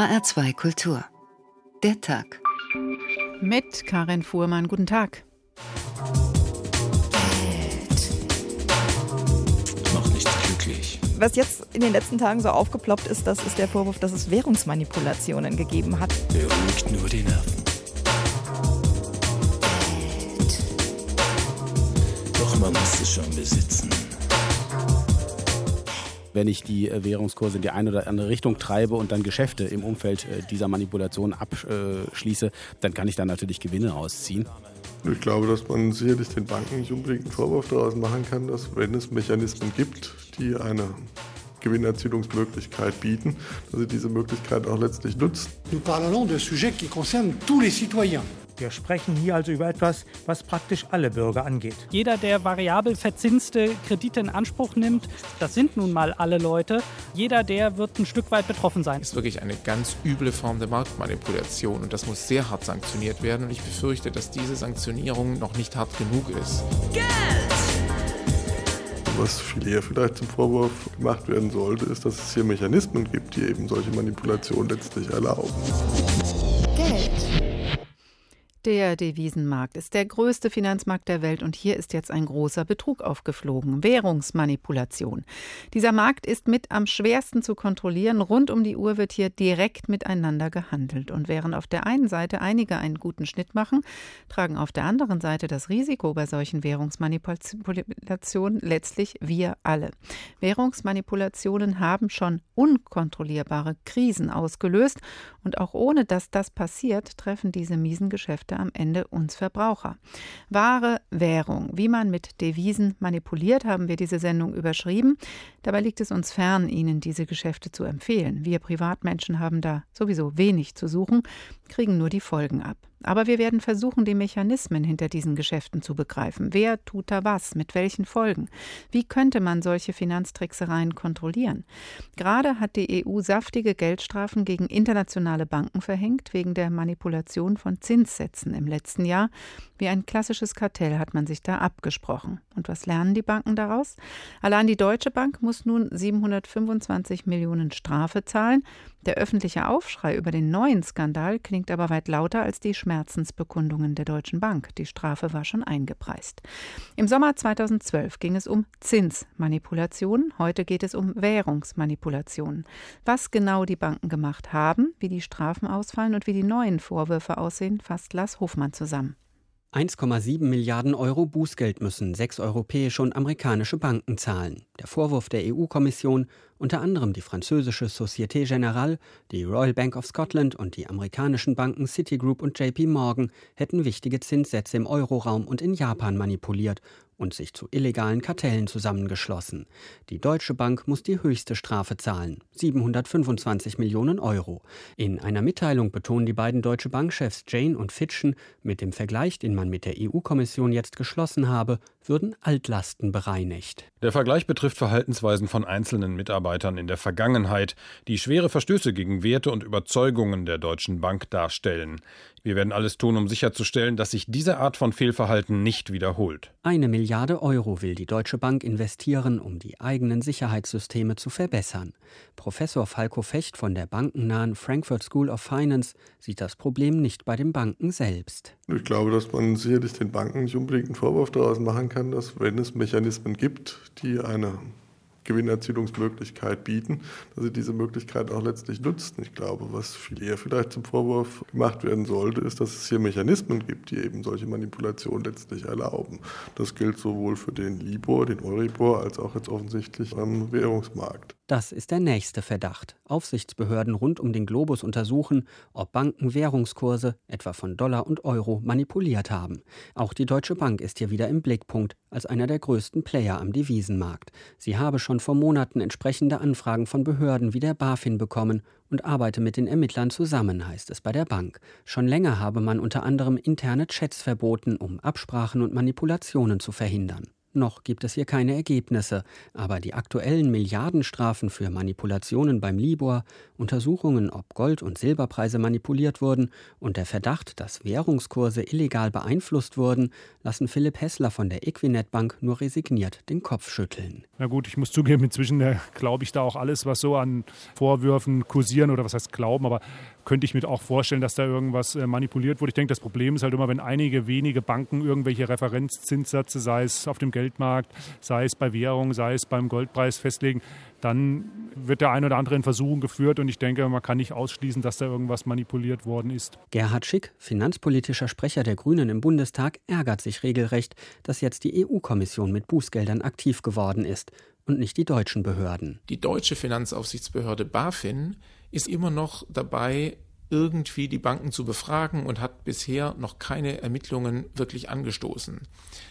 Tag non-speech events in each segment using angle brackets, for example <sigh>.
HR2 Kultur. Der Tag. Mit Karin Fuhrmann. Guten Tag. Macht nichts glücklich. Was jetzt in den letzten Tagen so aufgeploppt ist, das ist der Vorwurf, dass es Währungsmanipulationen gegeben hat. Beruhigt nur die Nerven. Doch man muss es schon besitzen. Wenn ich die äh, Währungskurse in die eine oder andere Richtung treibe und dann Geschäfte im Umfeld äh, dieser Manipulation abschließe, dann kann ich da natürlich Gewinne rausziehen. Ich glaube, dass man sicherlich den Banken nicht unbedingt einen Vorwurf daraus machen kann, dass wenn es Mechanismen gibt, die eine Gewinnerzielungsmöglichkeit bieten, dass sie diese Möglichkeit auch letztlich nutzen. Nous parlons de sujets qui concernent tous les citoyens. Wir sprechen hier also über etwas, was praktisch alle Bürger angeht. Jeder, der variabel verzinste Kredite in Anspruch nimmt, das sind nun mal alle Leute, jeder, der wird ein Stück weit betroffen sein. ist wirklich eine ganz üble Form der Marktmanipulation und das muss sehr hart sanktioniert werden und ich befürchte, dass diese Sanktionierung noch nicht hart genug ist. Was viel eher vielleicht zum Vorwurf gemacht werden sollte, ist, dass es hier Mechanismen gibt, die eben solche Manipulationen letztlich erlauben. Der Devisenmarkt ist der größte Finanzmarkt der Welt und hier ist jetzt ein großer Betrug aufgeflogen. Währungsmanipulation. Dieser Markt ist mit am schwersten zu kontrollieren. Rund um die Uhr wird hier direkt miteinander gehandelt. Und während auf der einen Seite einige einen guten Schnitt machen, tragen auf der anderen Seite das Risiko bei solchen Währungsmanipulationen letztlich wir alle. Währungsmanipulationen haben schon unkontrollierbare Krisen ausgelöst und auch ohne dass das passiert, treffen diese miesen Geschäfte am Ende uns Verbraucher. Wahre Währung. Wie man mit Devisen manipuliert, haben wir diese Sendung überschrieben. Dabei liegt es uns fern, Ihnen diese Geschäfte zu empfehlen. Wir Privatmenschen haben da sowieso wenig zu suchen, kriegen nur die Folgen ab. Aber wir werden versuchen, die Mechanismen hinter diesen Geschäften zu begreifen. Wer tut da was? Mit welchen Folgen? Wie könnte man solche Finanztricksereien kontrollieren? Gerade hat die EU saftige Geldstrafen gegen internationale Banken verhängt, wegen der Manipulation von Zinssätzen im letzten Jahr. Wie ein klassisches Kartell hat man sich da abgesprochen. Und was lernen die Banken daraus? Allein die Deutsche Bank muss nun 725 Millionen Strafe zahlen. Der öffentliche Aufschrei über den neuen Skandal klingt aber weit lauter als die Schmerzensbekundungen der Deutschen Bank. Die Strafe war schon eingepreist. Im Sommer 2012 ging es um Zinsmanipulationen, heute geht es um Währungsmanipulationen. Was genau die Banken gemacht haben, wie die Strafen ausfallen und wie die neuen Vorwürfe aussehen, fasst Lars Hofmann zusammen. 1,7 Milliarden Euro Bußgeld müssen sechs europäische und amerikanische Banken zahlen. Der Vorwurf der EU-Kommission, unter anderem die französische Société Générale, die Royal Bank of Scotland und die amerikanischen Banken Citigroup und JP Morgan hätten wichtige Zinssätze im Euroraum und in Japan manipuliert und sich zu illegalen Kartellen zusammengeschlossen. Die Deutsche Bank muss die höchste Strafe zahlen, 725 Millionen Euro. In einer Mitteilung betonen die beiden Deutsche Bankchefs Jane und Fitchen, mit dem Vergleich, den man mit der EU-Kommission jetzt geschlossen habe, würden Altlasten bereinigt. Der Vergleich betrifft Verhaltensweisen von einzelnen Mitarbeitern in der Vergangenheit, die schwere Verstöße gegen Werte und Überzeugungen der Deutschen Bank darstellen. Wir werden alles tun, um sicherzustellen, dass sich diese Art von Fehlverhalten nicht wiederholt. Eine Milliarde Euro will die Deutsche Bank investieren, um die eigenen Sicherheitssysteme zu verbessern. Professor Falco Fecht von der bankennahen Frankfurt School of Finance sieht das Problem nicht bei den Banken selbst. Ich glaube, dass man sicherlich den Banken nicht unbedingt einen Vorwurf daraus machen kann, dass wenn es Mechanismen gibt, die eine Gewinnerzielungsmöglichkeit bieten, dass sie diese Möglichkeit auch letztlich nutzen. Ich glaube, was viel eher vielleicht zum Vorwurf gemacht werden sollte, ist, dass es hier Mechanismen gibt, die eben solche Manipulationen letztlich erlauben. Das gilt sowohl für den Libor, den Euribor, als auch jetzt offensichtlich am Währungsmarkt. Das ist der nächste Verdacht. Aufsichtsbehörden rund um den Globus untersuchen, ob Banken Währungskurse, etwa von Dollar und Euro, manipuliert haben. Auch die Deutsche Bank ist hier wieder im Blickpunkt als einer der größten Player am Devisenmarkt. Sie habe schon vor Monaten entsprechende Anfragen von Behörden wie der BaFin bekommen und arbeite mit den Ermittlern zusammen, heißt es bei der Bank. Schon länger habe man unter anderem interne Chats verboten, um Absprachen und Manipulationen zu verhindern. Noch gibt es hier keine Ergebnisse, aber die aktuellen Milliardenstrafen für Manipulationen beim Libor, Untersuchungen, ob Gold- und Silberpreise manipuliert wurden und der Verdacht, dass Währungskurse illegal beeinflusst wurden, lassen Philipp Hessler von der Equinet Bank nur resigniert den Kopf schütteln. Na gut, ich muss zugeben, inzwischen äh, glaube ich da auch alles, was so an Vorwürfen kursieren oder was heißt glauben, aber könnte ich mir auch vorstellen, dass da irgendwas äh, manipuliert wurde. Ich denke, das Problem ist halt immer, wenn einige wenige Banken irgendwelche Referenzzinssätze, sei es auf dem Geldmarkt, sei es bei Währung, sei es beim Goldpreis festlegen, dann wird der ein oder andere in Versuchung geführt und ich denke, man kann nicht ausschließen, dass da irgendwas manipuliert worden ist. Gerhard Schick, finanzpolitischer Sprecher der Grünen im Bundestag, ärgert sich regelrecht, dass jetzt die EU-Kommission mit Bußgeldern aktiv geworden ist und nicht die deutschen Behörden. Die deutsche Finanzaufsichtsbehörde BaFin ist immer noch dabei, irgendwie die Banken zu befragen und hat bisher noch keine Ermittlungen wirklich angestoßen.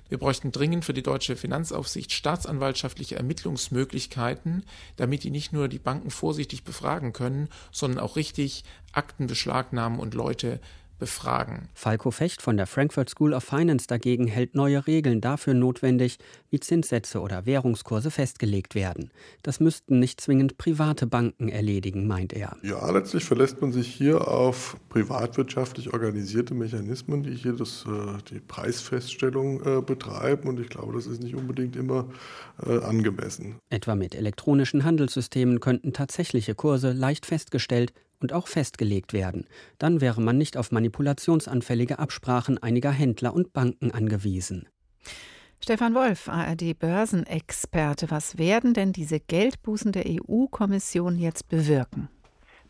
Wir bräuchten dringend für die deutsche Finanzaufsicht staatsanwaltschaftliche Ermittlungsmöglichkeiten, damit die nicht nur die Banken vorsichtig befragen können, sondern auch richtig Akten beschlagnahmen und Leute befragen. Falco Fecht von der Frankfurt School of Finance dagegen hält neue Regeln dafür notwendig, wie Zinssätze oder Währungskurse festgelegt werden. Das müssten nicht zwingend private Banken erledigen, meint er. Ja, letztlich verlässt man sich hier auf privatwirtschaftlich organisierte Mechanismen, die hier das, äh, die Preisfeststellung äh, betreiben. Und ich glaube, das ist nicht unbedingt immer äh, angemessen. Etwa mit elektronischen Handelssystemen könnten tatsächliche Kurse leicht festgestellt und auch festgelegt werden. Dann wäre man nicht auf manipulationsanfällige Absprachen einiger Händler und Banken angewiesen. Stefan Wolf, ARD-Börsenexperte, was werden denn diese Geldbußen der EU-Kommission jetzt bewirken?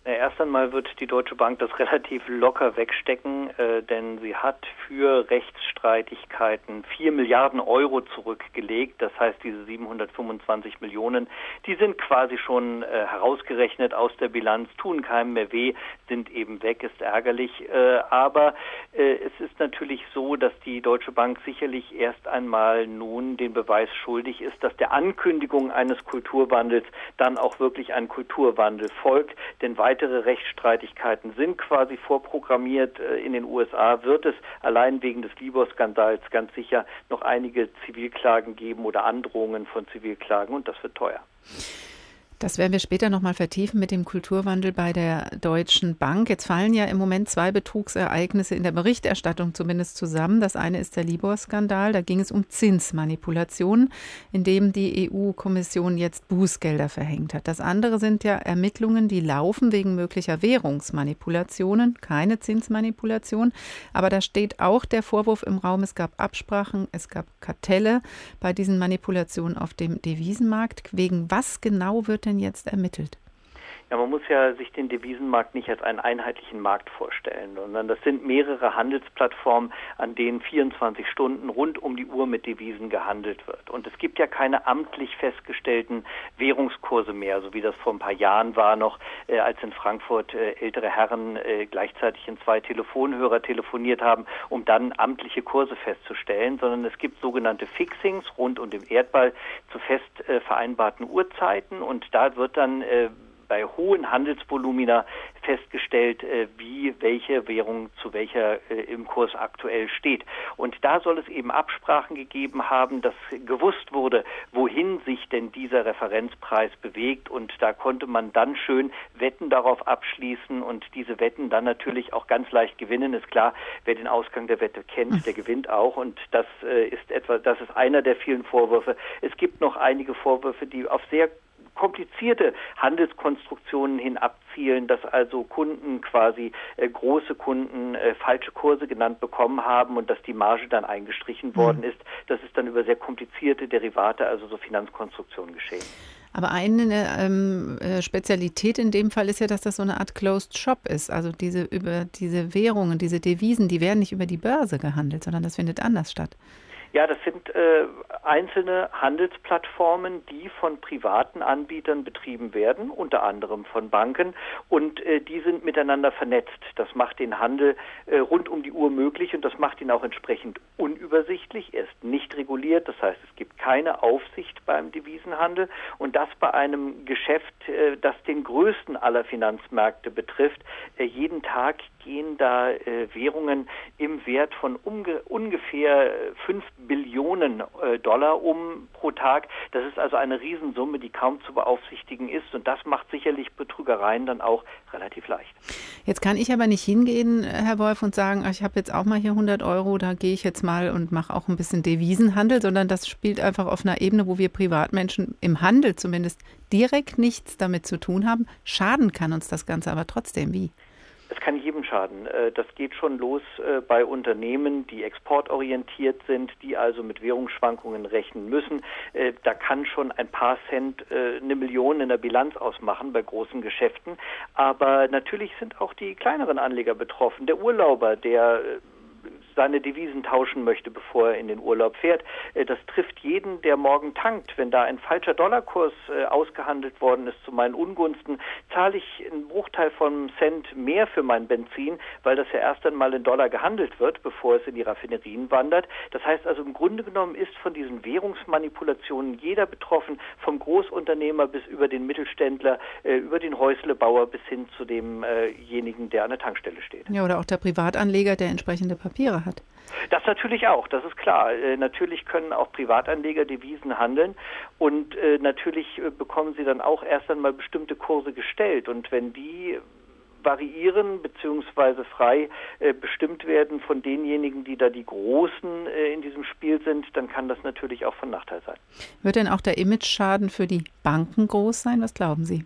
Erst einmal wird die Deutsche Bank das <laughs> relativ locker wegstecken, äh, denn sie hat für Rechtsstreitigkeiten 4 Milliarden Euro zurückgelegt. Das heißt, diese 725 Millionen, die sind quasi schon äh, herausgerechnet aus der Bilanz, tun keinem mehr weh, sind eben weg, ist ärgerlich. Äh, aber äh, es ist natürlich so, dass die Deutsche Bank sicherlich erst einmal nun den Beweis schuldig ist, dass der Ankündigung eines Kulturwandels dann auch wirklich ein Kulturwandel folgt, denn weitere Rechtsstreitigkeiten sind quasi vorprogrammiert. Äh, in den USA wird es allein wegen des Libor-Skandals ganz sicher noch einige Zivilklagen geben oder Androhungen von Zivilklagen und das wird teuer. Das werden wir später nochmal vertiefen mit dem Kulturwandel bei der Deutschen Bank. Jetzt fallen ja im Moment zwei Betrugsereignisse in der Berichterstattung zumindest zusammen. Das eine ist der Libor-Skandal. Da ging es um Zinsmanipulationen, in dem die EU-Kommission jetzt Bußgelder verhängt hat. Das andere sind ja Ermittlungen, die laufen wegen möglicher Währungsmanipulationen, keine Zinsmanipulation. Aber da steht auch der Vorwurf im Raum, es gab Absprachen, es gab Kartelle bei diesen Manipulationen auf dem Devisenmarkt. Wegen was genau wird denn jetzt ermittelt? Ja, man muss ja sich den Devisenmarkt nicht als einen einheitlichen Markt vorstellen, sondern das sind mehrere Handelsplattformen, an denen 24 Stunden rund um die Uhr mit Devisen gehandelt wird. Und es gibt ja keine amtlich festgestellten Währungskurse mehr, so wie das vor ein paar Jahren war noch, äh, als in Frankfurt äh, ältere Herren äh, gleichzeitig in zwei Telefonhörer telefoniert haben, um dann amtliche Kurse festzustellen, sondern es gibt sogenannte Fixings rund um den Erdball zu fest äh, vereinbarten Uhrzeiten und da wird dann äh, bei hohen Handelsvolumina festgestellt, äh, wie welche Währung zu welcher äh, im Kurs aktuell steht. Und da soll es eben Absprachen gegeben haben, dass gewusst wurde, wohin sich denn dieser Referenzpreis bewegt. Und da konnte man dann schön Wetten darauf abschließen und diese Wetten dann natürlich auch ganz leicht gewinnen. Ist klar, wer den Ausgang der Wette kennt, der gewinnt auch. Und das äh, ist etwa, das ist einer der vielen Vorwürfe. Es gibt noch einige Vorwürfe, die auf sehr komplizierte Handelskonstruktionen hin abzielen, dass also Kunden quasi äh, große Kunden äh, falsche Kurse genannt bekommen haben und dass die Marge dann eingestrichen worden mhm. ist. Das ist dann über sehr komplizierte Derivate, also so Finanzkonstruktionen geschehen. Aber eine ähm, äh, Spezialität in dem Fall ist ja, dass das so eine Art Closed Shop ist. Also diese über diese Währungen, diese Devisen, die werden nicht über die Börse gehandelt, sondern das findet anders statt. Ja, das sind äh, einzelne Handelsplattformen, die von privaten Anbietern betrieben werden, unter anderem von Banken, und äh, die sind miteinander vernetzt. Das macht den Handel äh, rund um die Uhr möglich und das macht ihn auch entsprechend unübersichtlich. Er ist nicht reguliert, das heißt, es gibt keine Aufsicht beim Devisenhandel und das bei einem Geschäft, äh, das den größten aller Finanzmärkte betrifft. Äh, jeden Tag gehen da äh, Währungen im Wert von ungefähr fünf Billionen äh, Dollar um pro Tag. Das ist also eine Riesensumme, die kaum zu beaufsichtigen ist. Und das macht sicherlich Betrügereien dann auch relativ leicht. Jetzt kann ich aber nicht hingehen, Herr Wolf, und sagen, ich habe jetzt auch mal hier 100 Euro, da gehe ich jetzt mal und mache auch ein bisschen Devisenhandel, sondern das spielt einfach auf einer Ebene, wo wir Privatmenschen im Handel zumindest direkt nichts damit zu tun haben. Schaden kann uns das Ganze aber trotzdem. Wie? Es kann jedem schaden. Äh, das geht schon los äh, bei Unternehmen, die exportorientiert sind, die also mit Währungsschwankungen rechnen müssen. Äh, da kann schon ein paar Cent eine Million in der Bilanz ausmachen bei großen Geschäften. Aber natürlich sind auch die kleineren Anleger betroffen. Der Urlauber, der seine Devisen tauschen möchte, bevor er in den Urlaub fährt. Äh, das trifft jeden, der morgen tankt. Wenn da ein falscher Dollarkurs äh, ausgehandelt worden ist zu meinen Ungunsten, zahle ich einen Bruchteil von Cent mehr für mein Benzin, weil das ja erst einmal in Dollar gehandelt wird, bevor es in die Raffinerien wandert. Das heißt also im Grunde genommen ist von diesen Währungsmanipulationen jeder betroffen, vom Großunternehmer bis über den Mittelständler, äh, über den Häuslebauer bis hin zu demjenigen, der an der Tankstelle steht. Ja, oder auch der Privatanleger, der entsprechende Papiere hat hat. Das natürlich auch, das ist klar. Äh, natürlich können auch Privatanleger Devisen handeln und äh, natürlich äh, bekommen sie dann auch erst einmal bestimmte Kurse gestellt. Und wenn die variieren beziehungsweise frei äh, bestimmt werden von denjenigen, die da die Großen äh, in diesem Spiel sind, dann kann das natürlich auch von Nachteil sein. Wird denn auch der Image-Schaden für die Banken groß sein? Was glauben Sie?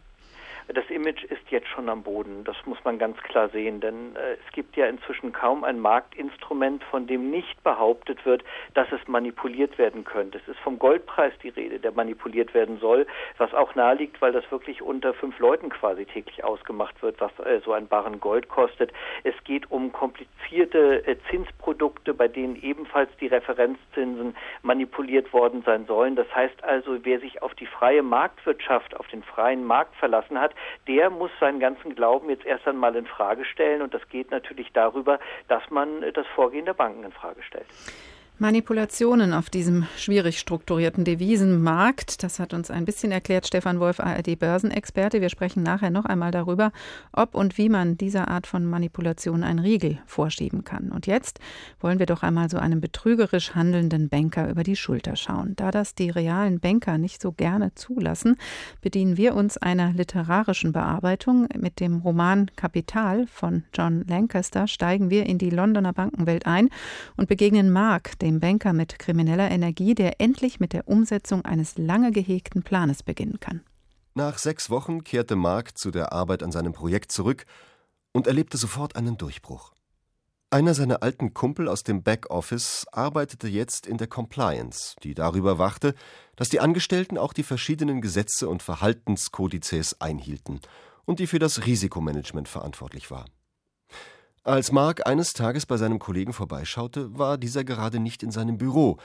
Das Image ist jetzt schon am Boden, das muss man ganz klar sehen, denn äh, es gibt ja inzwischen kaum ein Marktinstrument, von dem nicht behauptet wird, dass es manipuliert werden könnte. Es ist vom Goldpreis die Rede, der manipuliert werden soll, was auch naheliegt, weil das wirklich unter fünf Leuten quasi täglich ausgemacht wird, was äh, so ein Barren Gold kostet. Es geht um komplizierte äh, Zinsprodukte, bei denen ebenfalls die Referenzzinsen manipuliert worden sein sollen. Das heißt also, wer sich auf die freie Marktwirtschaft, auf den freien Markt verlassen hat, der muss seinen ganzen Glauben jetzt erst einmal in Frage stellen und das geht natürlich darüber, dass man das Vorgehen der Banken in Frage stellt. Manipulationen auf diesem schwierig strukturierten Devisenmarkt. Das hat uns ein bisschen erklärt Stefan Wolf, ARD-Börsenexperte. Wir sprechen nachher noch einmal darüber, ob und wie man dieser Art von Manipulation ein Riegel vorschieben kann. Und jetzt wollen wir doch einmal so einem betrügerisch handelnden Banker über die Schulter schauen. Da das die realen Banker nicht so gerne zulassen, bedienen wir uns einer literarischen Bearbeitung. Mit dem Roman Kapital von John Lancaster steigen wir in die Londoner Bankenwelt ein und begegnen Mark, dem Banker mit krimineller Energie, der endlich mit der Umsetzung eines lange gehegten Planes beginnen kann. Nach sechs Wochen kehrte Mark zu der Arbeit an seinem Projekt zurück und erlebte sofort einen Durchbruch. Einer seiner alten Kumpel aus dem Backoffice arbeitete jetzt in der Compliance, die darüber wachte, dass die Angestellten auch die verschiedenen Gesetze und Verhaltenskodizes einhielten und die für das Risikomanagement verantwortlich war. Als Mark eines Tages bei seinem Kollegen vorbeischaute, war dieser gerade nicht in seinem Büro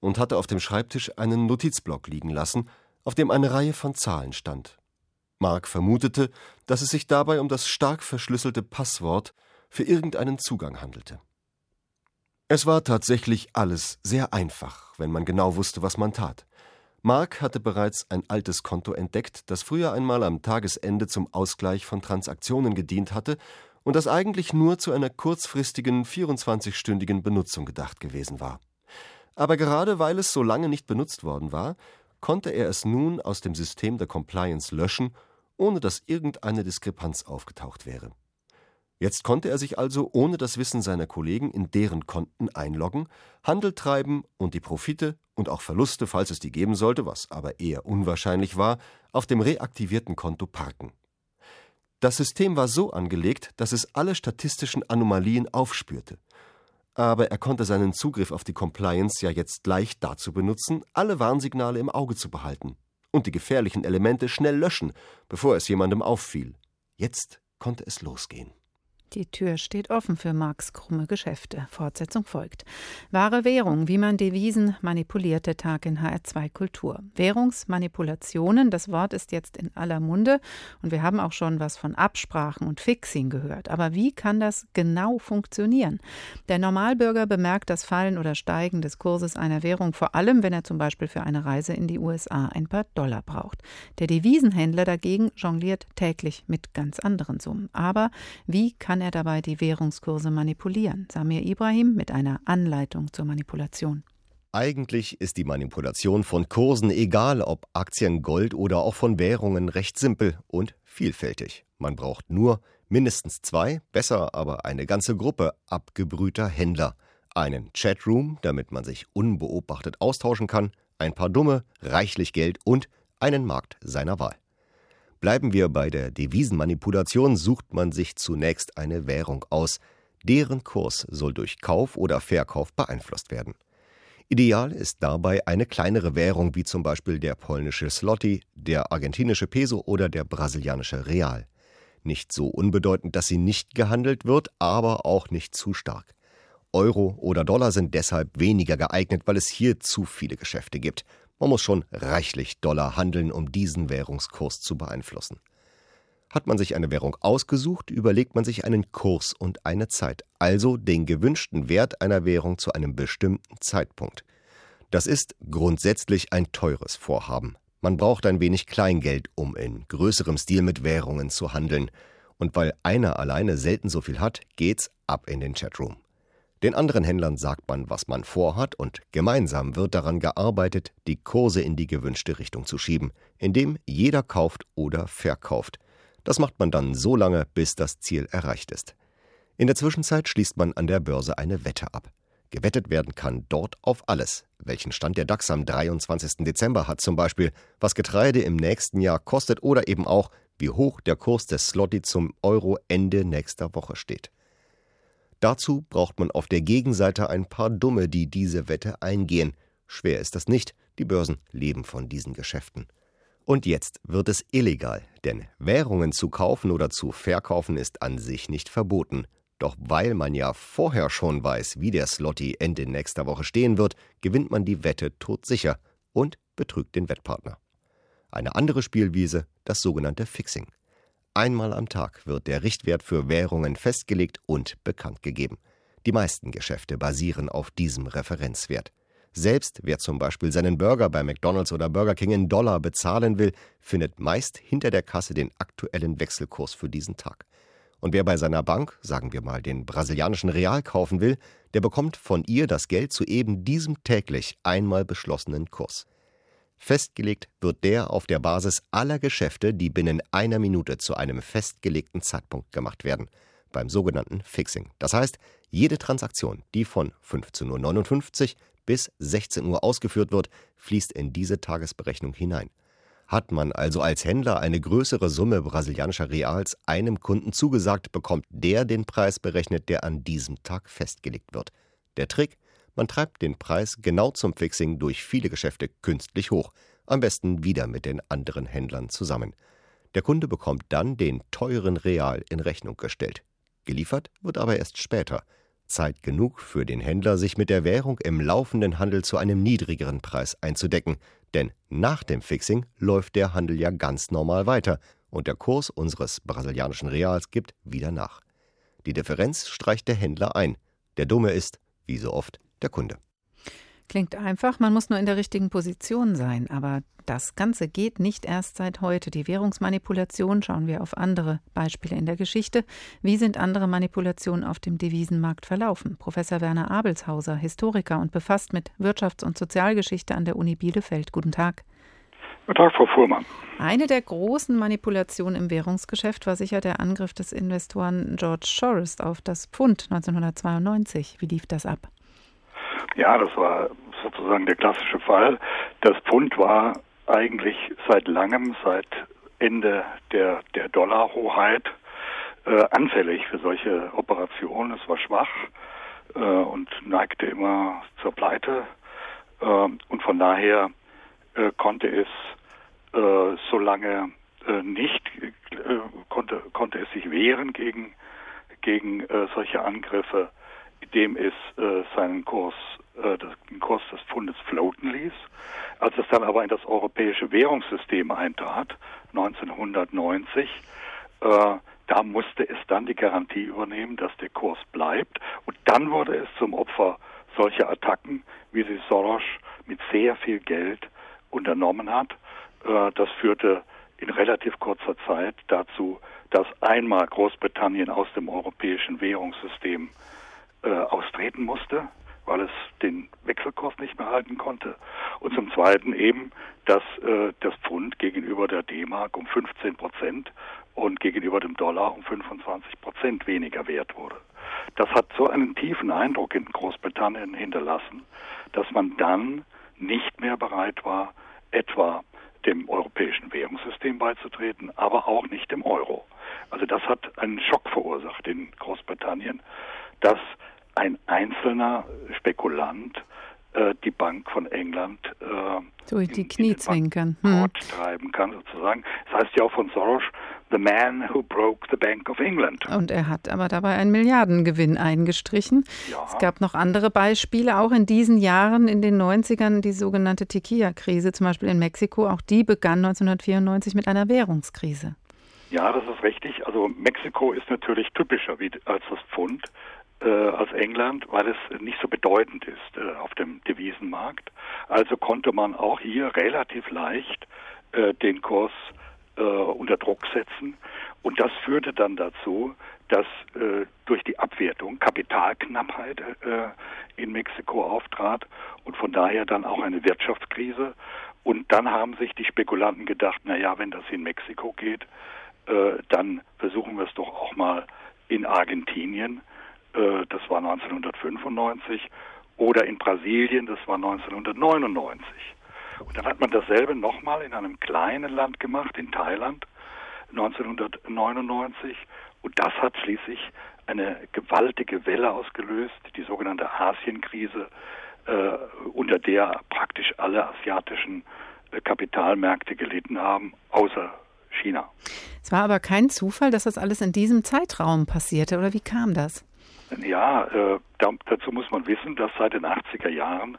und hatte auf dem Schreibtisch einen Notizblock liegen lassen, auf dem eine Reihe von Zahlen stand. Mark vermutete, dass es sich dabei um das stark verschlüsselte Passwort für irgendeinen Zugang handelte. Es war tatsächlich alles sehr einfach, wenn man genau wusste, was man tat. Mark hatte bereits ein altes Konto entdeckt, das früher einmal am Tagesende zum Ausgleich von Transaktionen gedient hatte und das eigentlich nur zu einer kurzfristigen 24-stündigen Benutzung gedacht gewesen war. Aber gerade weil es so lange nicht benutzt worden war, konnte er es nun aus dem System der Compliance löschen, ohne dass irgendeine Diskrepanz aufgetaucht wäre. Jetzt konnte er sich also ohne das Wissen seiner Kollegen in deren Konten einloggen, Handel treiben und die Profite und auch Verluste, falls es die geben sollte, was aber eher unwahrscheinlich war, auf dem reaktivierten Konto parken. Das System war so angelegt, dass es alle statistischen Anomalien aufspürte. Aber er konnte seinen Zugriff auf die Compliance ja jetzt leicht dazu benutzen, alle Warnsignale im Auge zu behalten und die gefährlichen Elemente schnell löschen, bevor es jemandem auffiel. Jetzt konnte es losgehen. Die Tür steht offen für Marx krumme Geschäfte. Fortsetzung folgt. Wahre Währung, wie man Devisen manipuliert, der Tag in HR2 Kultur. Währungsmanipulationen, das Wort ist jetzt in aller Munde und wir haben auch schon was von Absprachen und Fixing gehört. Aber wie kann das genau funktionieren? Der Normalbürger bemerkt das Fallen oder Steigen des Kurses einer Währung vor allem, wenn er zum Beispiel für eine Reise in die USA ein paar Dollar braucht. Der Devisenhändler dagegen jongliert täglich mit ganz anderen Summen. Aber wie kann kann er dabei die Währungskurse manipulieren. Samir Ibrahim mit einer Anleitung zur Manipulation. Eigentlich ist die Manipulation von Kursen, egal ob Aktien, Gold oder auch von Währungen, recht simpel und vielfältig. Man braucht nur mindestens zwei, besser aber eine ganze Gruppe abgebrühter Händler. Einen Chatroom, damit man sich unbeobachtet austauschen kann, ein paar Dumme, reichlich Geld und einen Markt seiner Wahl. Bleiben wir bei der Devisenmanipulation, sucht man sich zunächst eine Währung aus. Deren Kurs soll durch Kauf oder Verkauf beeinflusst werden. Ideal ist dabei eine kleinere Währung wie zum Beispiel der polnische Slotty, der argentinische Peso oder der brasilianische Real. Nicht so unbedeutend, dass sie nicht gehandelt wird, aber auch nicht zu stark. Euro oder Dollar sind deshalb weniger geeignet, weil es hier zu viele Geschäfte gibt. Man muss schon reichlich Dollar handeln, um diesen Währungskurs zu beeinflussen. Hat man sich eine Währung ausgesucht, überlegt man sich einen Kurs und eine Zeit, also den gewünschten Wert einer Währung zu einem bestimmten Zeitpunkt. Das ist grundsätzlich ein teures Vorhaben. Man braucht ein wenig Kleingeld, um in größerem Stil mit Währungen zu handeln. Und weil einer alleine selten so viel hat, geht's ab in den Chatroom. Den anderen Händlern sagt man, was man vorhat, und gemeinsam wird daran gearbeitet, die Kurse in die gewünschte Richtung zu schieben, indem jeder kauft oder verkauft. Das macht man dann so lange, bis das Ziel erreicht ist. In der Zwischenzeit schließt man an der Börse eine Wette ab. Gewettet werden kann dort auf alles. Welchen Stand der DAX am 23. Dezember hat zum Beispiel, was Getreide im nächsten Jahr kostet oder eben auch, wie hoch der Kurs des Slotty zum Euro Ende nächster Woche steht. Dazu braucht man auf der Gegenseite ein paar Dumme, die diese Wette eingehen. Schwer ist das nicht, die Börsen leben von diesen Geschäften. Und jetzt wird es illegal, denn Währungen zu kaufen oder zu verkaufen ist an sich nicht verboten. Doch weil man ja vorher schon weiß, wie der Slotty Ende nächster Woche stehen wird, gewinnt man die Wette todsicher und betrügt den Wettpartner. Eine andere Spielwiese, das sogenannte Fixing. Einmal am Tag wird der Richtwert für Währungen festgelegt und bekannt gegeben. Die meisten Geschäfte basieren auf diesem Referenzwert. Selbst wer zum Beispiel seinen Burger bei McDonald's oder Burger King in Dollar bezahlen will, findet meist hinter der Kasse den aktuellen Wechselkurs für diesen Tag. Und wer bei seiner Bank, sagen wir mal, den brasilianischen Real kaufen will, der bekommt von ihr das Geld zu eben diesem täglich einmal beschlossenen Kurs. Festgelegt wird der auf der Basis aller Geschäfte, die binnen einer Minute zu einem festgelegten Zeitpunkt gemacht werden, beim sogenannten Fixing. Das heißt, jede Transaktion, die von 15.59 Uhr bis 16 Uhr ausgeführt wird, fließt in diese Tagesberechnung hinein. Hat man also als Händler eine größere Summe brasilianischer Reals einem Kunden zugesagt, bekommt der den Preis berechnet, der an diesem Tag festgelegt wird. Der Trick? Man treibt den Preis genau zum Fixing durch viele Geschäfte künstlich hoch, am besten wieder mit den anderen Händlern zusammen. Der Kunde bekommt dann den teuren Real in Rechnung gestellt. Geliefert wird aber erst später. Zeit genug für den Händler, sich mit der Währung im laufenden Handel zu einem niedrigeren Preis einzudecken, denn nach dem Fixing läuft der Handel ja ganz normal weiter und der Kurs unseres brasilianischen Reals gibt wieder nach. Die Differenz streicht der Händler ein. Der Dumme ist, wie so oft, der Kunde. Klingt einfach, man muss nur in der richtigen Position sein. Aber das Ganze geht nicht erst seit heute. Die Währungsmanipulation schauen wir auf andere Beispiele in der Geschichte. Wie sind andere Manipulationen auf dem Devisenmarkt verlaufen? Professor Werner Abelshauser, Historiker und befasst mit Wirtschafts- und Sozialgeschichte an der Uni Bielefeld. Guten Tag. Guten Tag, Frau Fuhrmann. Eine der großen Manipulationen im Währungsgeschäft war sicher der Angriff des Investoren George Soros auf das Pfund 1992. Wie lief das ab? Ja, das war sozusagen der klassische Fall. Das Pfund war eigentlich seit langem, seit Ende der, der Dollarhoheit, äh, anfällig für solche Operationen. Es war schwach äh, und neigte immer zur Pleite. Äh, und von daher äh, konnte es äh, so lange äh, nicht, konnte, konnte es sich wehren gegen, gegen solche Angriffe, indem es seinen Kurs äh, den Kurs des Pfundes floaten ließ. Als es dann aber in das europäische Währungssystem eintrat, 1990, äh, da musste es dann die Garantie übernehmen, dass der Kurs bleibt. Und dann wurde es zum Opfer solcher Attacken, wie sie Soros mit sehr viel Geld unternommen hat. Äh, das führte in relativ kurzer Zeit dazu, dass einmal Großbritannien aus dem europäischen Währungssystem äh, austreten musste weil es den Wechselkurs nicht mehr halten konnte. Und zum Zweiten eben, dass äh, das Pfund gegenüber der D-Mark um 15 Prozent und gegenüber dem Dollar um 25 Prozent weniger wert wurde. Das hat so einen tiefen Eindruck in Großbritannien hinterlassen, dass man dann nicht mehr bereit war, etwa dem europäischen Währungssystem beizutreten, aber auch nicht dem Euro. Also das hat einen Schock verursacht in Großbritannien, dass ein einzelner Spekulant äh, die Bank von England äh, durch die Knie zwinkern hm. treiben kann sozusagen. Das heißt ja auch von Soros, the man who broke the Bank of England. Und er hat aber dabei einen Milliardengewinn eingestrichen. Ja. Es gab noch andere Beispiele, auch in diesen Jahren, in den 90ern, die sogenannte Tequila-Krise, zum Beispiel in Mexiko. Auch die begann 1994 mit einer Währungskrise. Ja, das ist richtig. Also Mexiko ist natürlich typischer als das Pfund als England, weil es nicht so bedeutend ist äh, auf dem Devisenmarkt. Also konnte man auch hier relativ leicht äh, den Kurs äh, unter Druck setzen. Und das führte dann dazu, dass äh, durch die Abwertung Kapitalknappheit äh, in Mexiko auftrat und von daher dann auch eine Wirtschaftskrise. Und dann haben sich die Spekulanten gedacht, na ja, wenn das in Mexiko geht, äh, dann versuchen wir es doch auch mal in Argentinien. Äh, das war 1995. Oder in Brasilien, das war 1999. Und dann hat man dasselbe nochmal in einem kleinen Land gemacht, in Thailand, 1999. Und das hat schließlich eine gewaltige Welle ausgelöst, die sogenannte Asienkrise, äh, unter der praktisch alle asiatischen äh, Kapitalmärkte gelitten haben, außer China. Es war aber kein Zufall, dass das alles in diesem Zeitraum passierte, oder wie kam das? Ja, äh, da, dazu muss man wissen, dass seit den 80er Jahren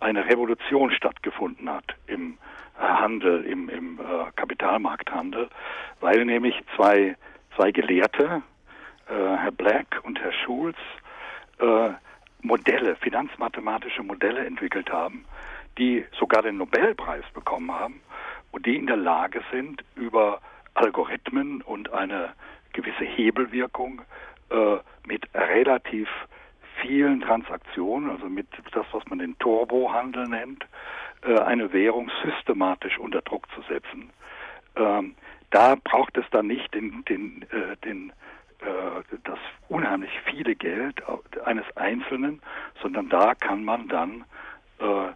eine Revolution stattgefunden hat im Handel, im, im äh, Kapitalmarkthandel, weil nämlich zwei, zwei Gelehrte, äh, Herr Black und Herr Schulz, äh, Modelle, finanzmathematische Modelle entwickelt haben, die sogar den Nobelpreis bekommen haben und die in der Lage sind, über Algorithmen und eine gewisse Hebelwirkung äh, mit relativ vielen Transaktionen, also mit das, was man den Turbohandel nennt, äh, eine Währung systematisch unter Druck zu setzen. Ähm, da braucht es dann nicht den, den, äh, den äh, das unheimlich viele Geld eines Einzelnen, sondern da kann man dann äh,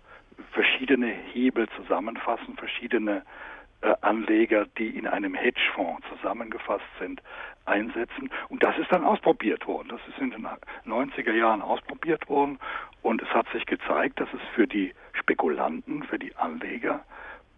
verschiedene Hebel zusammenfassen, verschiedene äh, Anleger, die in einem Hedgefonds zusammengefasst sind, einsetzen. Und das ist dann ausprobiert worden. Das ist in den 90er Jahren ausprobiert worden und es hat sich gezeigt, dass es für die Spekulanten, für die Anleger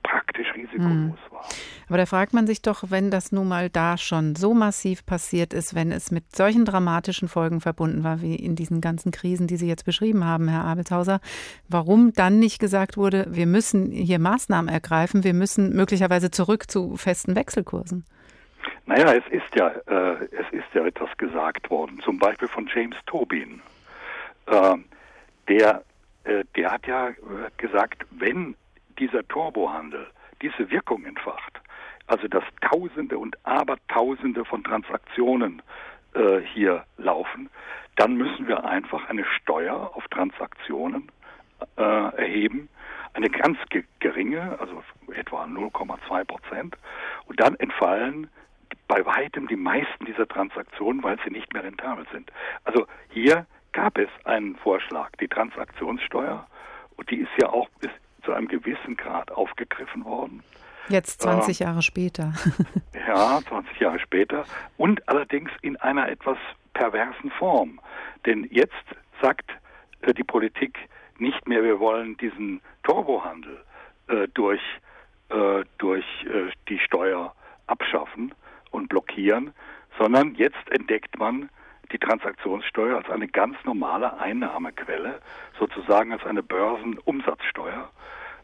praktisch risikolos hm. war. Aber da fragt man sich doch, wenn das nun mal da schon so massiv passiert ist, wenn es mit solchen dramatischen Folgen verbunden war, wie in diesen ganzen Krisen, die Sie jetzt beschrieben haben, Herr Abelshauser, warum dann nicht gesagt wurde, wir müssen hier Maßnahmen ergreifen, wir müssen möglicherweise zurück zu festen Wechselkursen? Naja, es ist ja, äh, es ist ja etwas gesagt worden, zum Beispiel von James Tobin. Äh, der, äh, der hat ja äh, gesagt, wenn dieser Turbohandel diese Wirkung entfacht, also dass Tausende und Abertausende von Transaktionen äh, hier laufen, dann müssen wir einfach eine Steuer auf Transaktionen äh, erheben, eine ganz geringe, also etwa 0,2 Prozent, und dann entfallen bei weitem die meisten dieser Transaktionen, weil sie nicht mehr rentabel sind. Also hier gab es einen Vorschlag, die Transaktionssteuer, und die ist ja auch ist zu einem gewissen Grad aufgegriffen worden. Jetzt 20 äh, Jahre später. <laughs> ja, 20 Jahre später. Und allerdings in einer etwas perversen Form. Denn jetzt sagt äh, die Politik nicht mehr, wir wollen diesen Turbohandel äh, durch, äh, durch äh, die Steuer abschaffen, und blockieren, sondern jetzt entdeckt man die Transaktionssteuer als eine ganz normale Einnahmequelle, sozusagen als eine Börsenumsatzsteuer.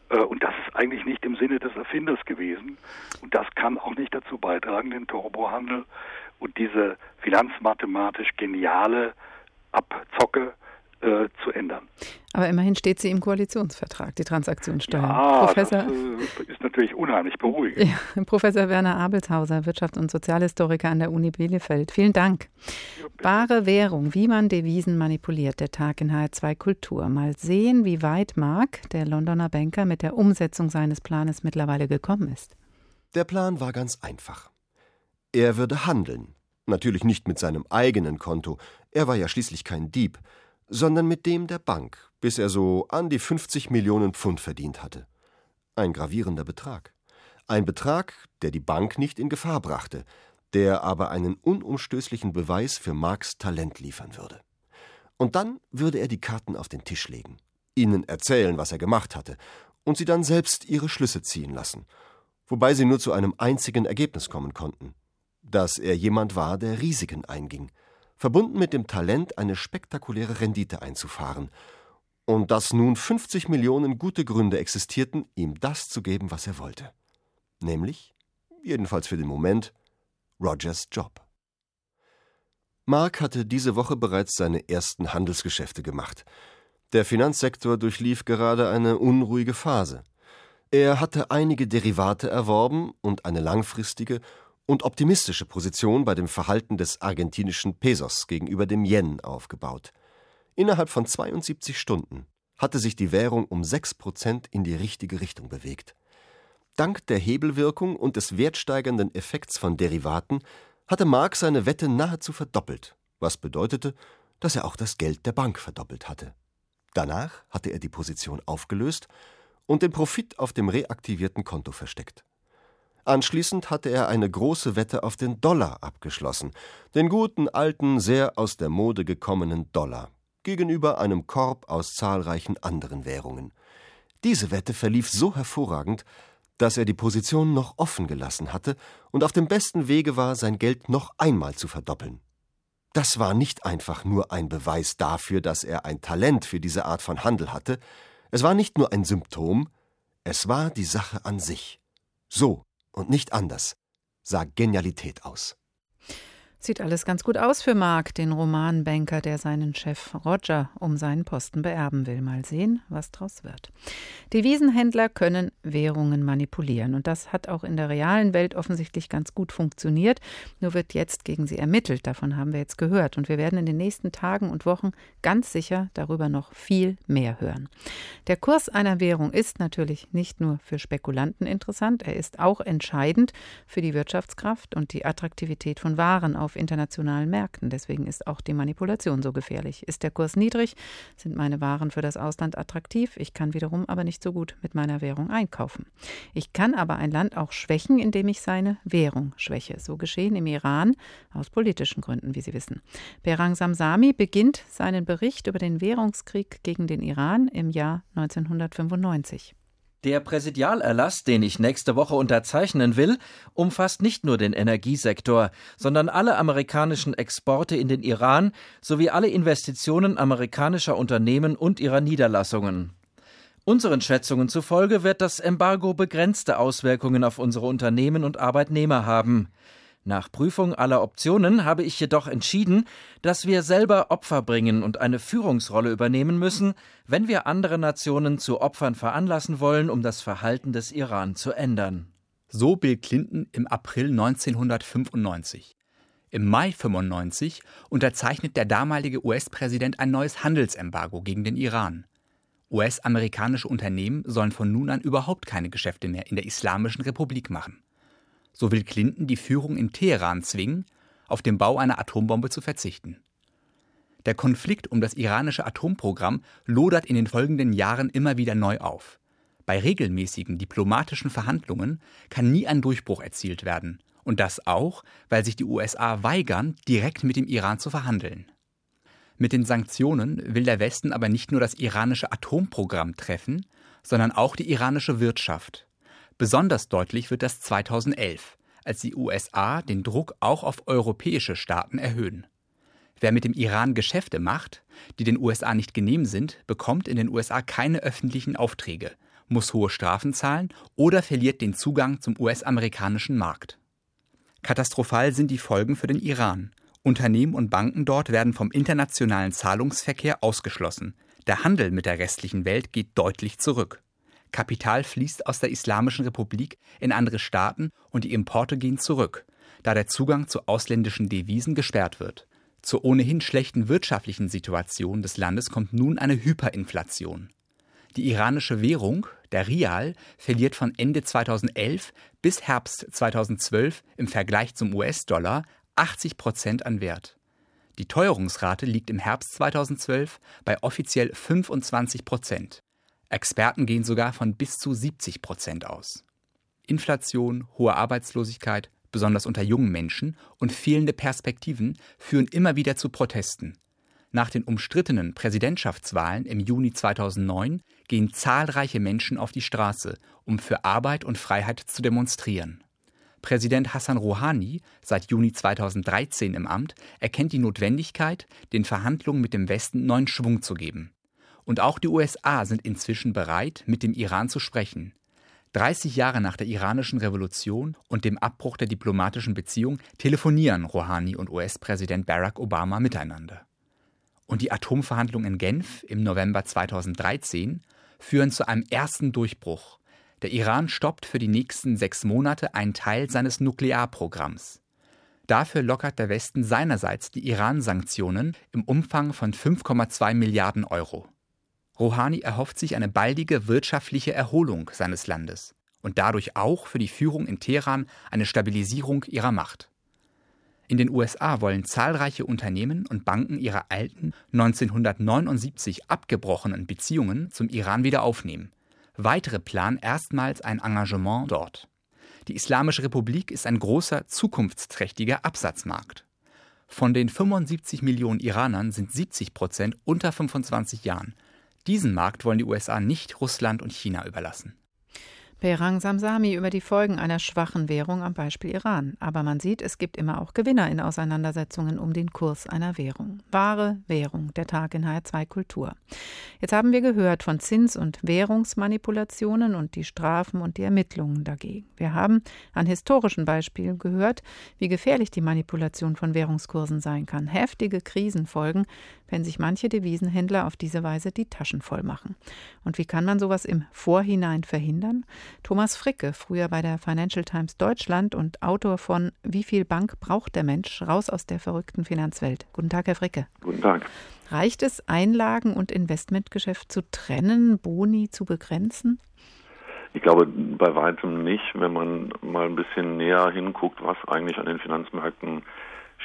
Äh, und das ist eigentlich nicht im Sinne des Erfinders gewesen. Und das kann auch nicht dazu beitragen, den Turbohandel und diese finanzmathematisch geniale Abzocke äh, zu ändern. Aber immerhin steht sie im Koalitionsvertrag, die Transaktionssteuer. Ja, Professor, das äh, ist natürlich unheimlich beruhigend. Ja, <laughs> Professor Werner Abelshauser, Wirtschafts- und Sozialhistoriker an der Uni Bielefeld. Vielen Dank. Bare Währung, wie man Devisen manipuliert, der Tag in HR2 Kultur. Mal sehen, wie weit Mark, der Londoner Banker, mit der Umsetzung seines Planes mittlerweile gekommen ist. Der Plan war ganz einfach. Er würde handeln. Natürlich nicht mit seinem eigenen Konto, er war ja schließlich kein Dieb, sondern mit dem der Bank, bis er so an die 50 Millionen Pfund verdient hatte. Ein gravierender Betrag. Ein Betrag, der die Bank nicht in Gefahr brachte, der aber einen unumstößlichen Beweis für Marks Talent liefern würde. Und dann würde er die Karten auf den Tisch legen, ihnen erzählen, was er gemacht hatte, und sie dann selbst ihre Schlüsse ziehen lassen, wobei sie nur zu einem einzigen Ergebnis kommen konnten, dass er jemand war, der Risiken einging, verbunden mit dem Talent, eine spektakuläre Rendite einzufahren, und dass nun 50 Millionen gute Gründe existierten, ihm das zu geben, was er wollte. Nämlich, jedenfalls für den Moment, Rogers Job. Mark hatte diese Woche bereits seine ersten Handelsgeschäfte gemacht. Der Finanzsektor durchlief gerade eine unruhige Phase. Er hatte einige Derivate erworben und eine langfristige und optimistische Position bei dem Verhalten des argentinischen Pesos gegenüber dem Yen aufgebaut. Innerhalb von 72 Stunden hatte sich die Währung um 6 Prozent in die richtige Richtung bewegt. Dank der Hebelwirkung und des wertsteigernden Effekts von Derivaten hatte Mark seine Wette nahezu verdoppelt, was bedeutete, dass er auch das Geld der Bank verdoppelt hatte. Danach hatte er die Position aufgelöst und den Profit auf dem reaktivierten Konto versteckt. Anschließend hatte er eine große Wette auf den Dollar abgeschlossen, den guten alten, sehr aus der Mode gekommenen Dollar, gegenüber einem Korb aus zahlreichen anderen Währungen. Diese Wette verlief so hervorragend, dass er die Position noch offen gelassen hatte und auf dem besten Wege war, sein Geld noch einmal zu verdoppeln. Das war nicht einfach nur ein Beweis dafür, dass er ein Talent für diese Art von Handel hatte, es war nicht nur ein Symptom, es war die Sache an sich. So und nicht anders sah Genialität aus. Sieht alles ganz gut aus für Mark, den Romanbanker, der seinen Chef Roger um seinen Posten beerben will. Mal sehen, was draus wird. Devisenhändler können Währungen manipulieren und das hat auch in der realen Welt offensichtlich ganz gut funktioniert. Nur wird jetzt gegen sie ermittelt. Davon haben wir jetzt gehört und wir werden in den nächsten Tagen und Wochen ganz sicher darüber noch viel mehr hören. Der Kurs einer Währung ist natürlich nicht nur für Spekulanten interessant, er ist auch entscheidend für die Wirtschaftskraft und die Attraktivität von Waren auf auf internationalen Märkten. Deswegen ist auch die Manipulation so gefährlich. Ist der Kurs niedrig, sind meine Waren für das Ausland attraktiv. Ich kann wiederum aber nicht so gut mit meiner Währung einkaufen. Ich kann aber ein Land auch schwächen, indem ich seine Währung schwäche. So geschehen im Iran aus politischen Gründen, wie Sie wissen. Berang Samsami beginnt seinen Bericht über den Währungskrieg gegen den Iran im Jahr 1995. Der Präsidialerlass, den ich nächste Woche unterzeichnen will, umfasst nicht nur den Energiesektor, sondern alle amerikanischen Exporte in den Iran sowie alle Investitionen amerikanischer Unternehmen und ihrer Niederlassungen. Unseren Schätzungen zufolge wird das Embargo begrenzte Auswirkungen auf unsere Unternehmen und Arbeitnehmer haben. Nach Prüfung aller Optionen habe ich jedoch entschieden, dass wir selber Opfer bringen und eine Führungsrolle übernehmen müssen, wenn wir andere Nationen zu Opfern veranlassen wollen, um das Verhalten des Iran zu ändern. So Bill Clinton im April 1995. Im Mai 95 unterzeichnet der damalige US-Präsident ein neues Handelsembargo gegen den Iran. US-amerikanische Unternehmen sollen von nun an überhaupt keine Geschäfte mehr in der Islamischen Republik machen. So will Clinton die Führung in Teheran zwingen, auf den Bau einer Atombombe zu verzichten. Der Konflikt um das iranische Atomprogramm lodert in den folgenden Jahren immer wieder neu auf. Bei regelmäßigen diplomatischen Verhandlungen kann nie ein Durchbruch erzielt werden. Und das auch, weil sich die USA weigern, direkt mit dem Iran zu verhandeln. Mit den Sanktionen will der Westen aber nicht nur das iranische Atomprogramm treffen, sondern auch die iranische Wirtschaft. Besonders deutlich wird das 2011, als die USA den Druck auch auf europäische Staaten erhöhen. Wer mit dem Iran Geschäfte macht, die den USA nicht genehm sind, bekommt in den USA keine öffentlichen Aufträge, muss hohe Strafen zahlen oder verliert den Zugang zum US-amerikanischen Markt. Katastrophal sind die Folgen für den Iran Unternehmen und Banken dort werden vom internationalen Zahlungsverkehr ausgeschlossen. Der Handel mit der restlichen Welt geht deutlich zurück. Kapital fließt aus der Islamischen Republik in andere Staaten und die Importe gehen zurück, da der Zugang zu ausländischen Devisen gesperrt wird. Zur ohnehin schlechten wirtschaftlichen Situation des Landes kommt nun eine Hyperinflation. Die iranische Währung, der Rial, verliert von Ende 2011 bis Herbst 2012 im Vergleich zum US-Dollar 80 Prozent an Wert. Die Teuerungsrate liegt im Herbst 2012 bei offiziell 25 Prozent. Experten gehen sogar von bis zu 70 Prozent aus. Inflation, hohe Arbeitslosigkeit, besonders unter jungen Menschen, und fehlende Perspektiven führen immer wieder zu Protesten. Nach den umstrittenen Präsidentschaftswahlen im Juni 2009 gehen zahlreiche Menschen auf die Straße, um für Arbeit und Freiheit zu demonstrieren. Präsident Hassan Rouhani, seit Juni 2013 im Amt, erkennt die Notwendigkeit, den Verhandlungen mit dem Westen neuen Schwung zu geben. Und auch die USA sind inzwischen bereit, mit dem Iran zu sprechen. 30 Jahre nach der iranischen Revolution und dem Abbruch der diplomatischen Beziehung telefonieren Rouhani und US-Präsident Barack Obama miteinander. Und die Atomverhandlungen in Genf im November 2013 führen zu einem ersten Durchbruch. Der Iran stoppt für die nächsten sechs Monate einen Teil seines Nuklearprogramms. Dafür lockert der Westen seinerseits die Iran-Sanktionen im Umfang von 5,2 Milliarden Euro. Rouhani erhofft sich eine baldige wirtschaftliche Erholung seines Landes und dadurch auch für die Führung in Teheran eine Stabilisierung ihrer Macht. In den USA wollen zahlreiche Unternehmen und Banken ihre alten, 1979 abgebrochenen Beziehungen zum Iran wieder aufnehmen. Weitere planen erstmals ein Engagement dort. Die Islamische Republik ist ein großer, zukunftsträchtiger Absatzmarkt. Von den 75 Millionen Iranern sind 70 Prozent unter 25 Jahren diesen Markt wollen die USA nicht Russland und China überlassen. Perang Samsami über die Folgen einer schwachen Währung am Beispiel Iran. Aber man sieht, es gibt immer auch Gewinner in Auseinandersetzungen um den Kurs einer Währung. Wahre Währung, der Tag in HR2 Kultur. Jetzt haben wir gehört von Zins- und Währungsmanipulationen und die Strafen und die Ermittlungen dagegen. Wir haben an historischen Beispielen gehört, wie gefährlich die Manipulation von Währungskursen sein kann. Heftige Krisen folgen, wenn sich manche Devisenhändler auf diese Weise die Taschen voll machen. Und wie kann man sowas im Vorhinein verhindern? Thomas Fricke, früher bei der Financial Times Deutschland und Autor von Wie viel Bank braucht der Mensch? Raus aus der verrückten Finanzwelt. Guten Tag, Herr Fricke. Guten Tag. Reicht es, Einlagen und Investmentgeschäft zu trennen, Boni zu begrenzen? Ich glaube bei weitem nicht, wenn man mal ein bisschen näher hinguckt, was eigentlich an den Finanzmärkten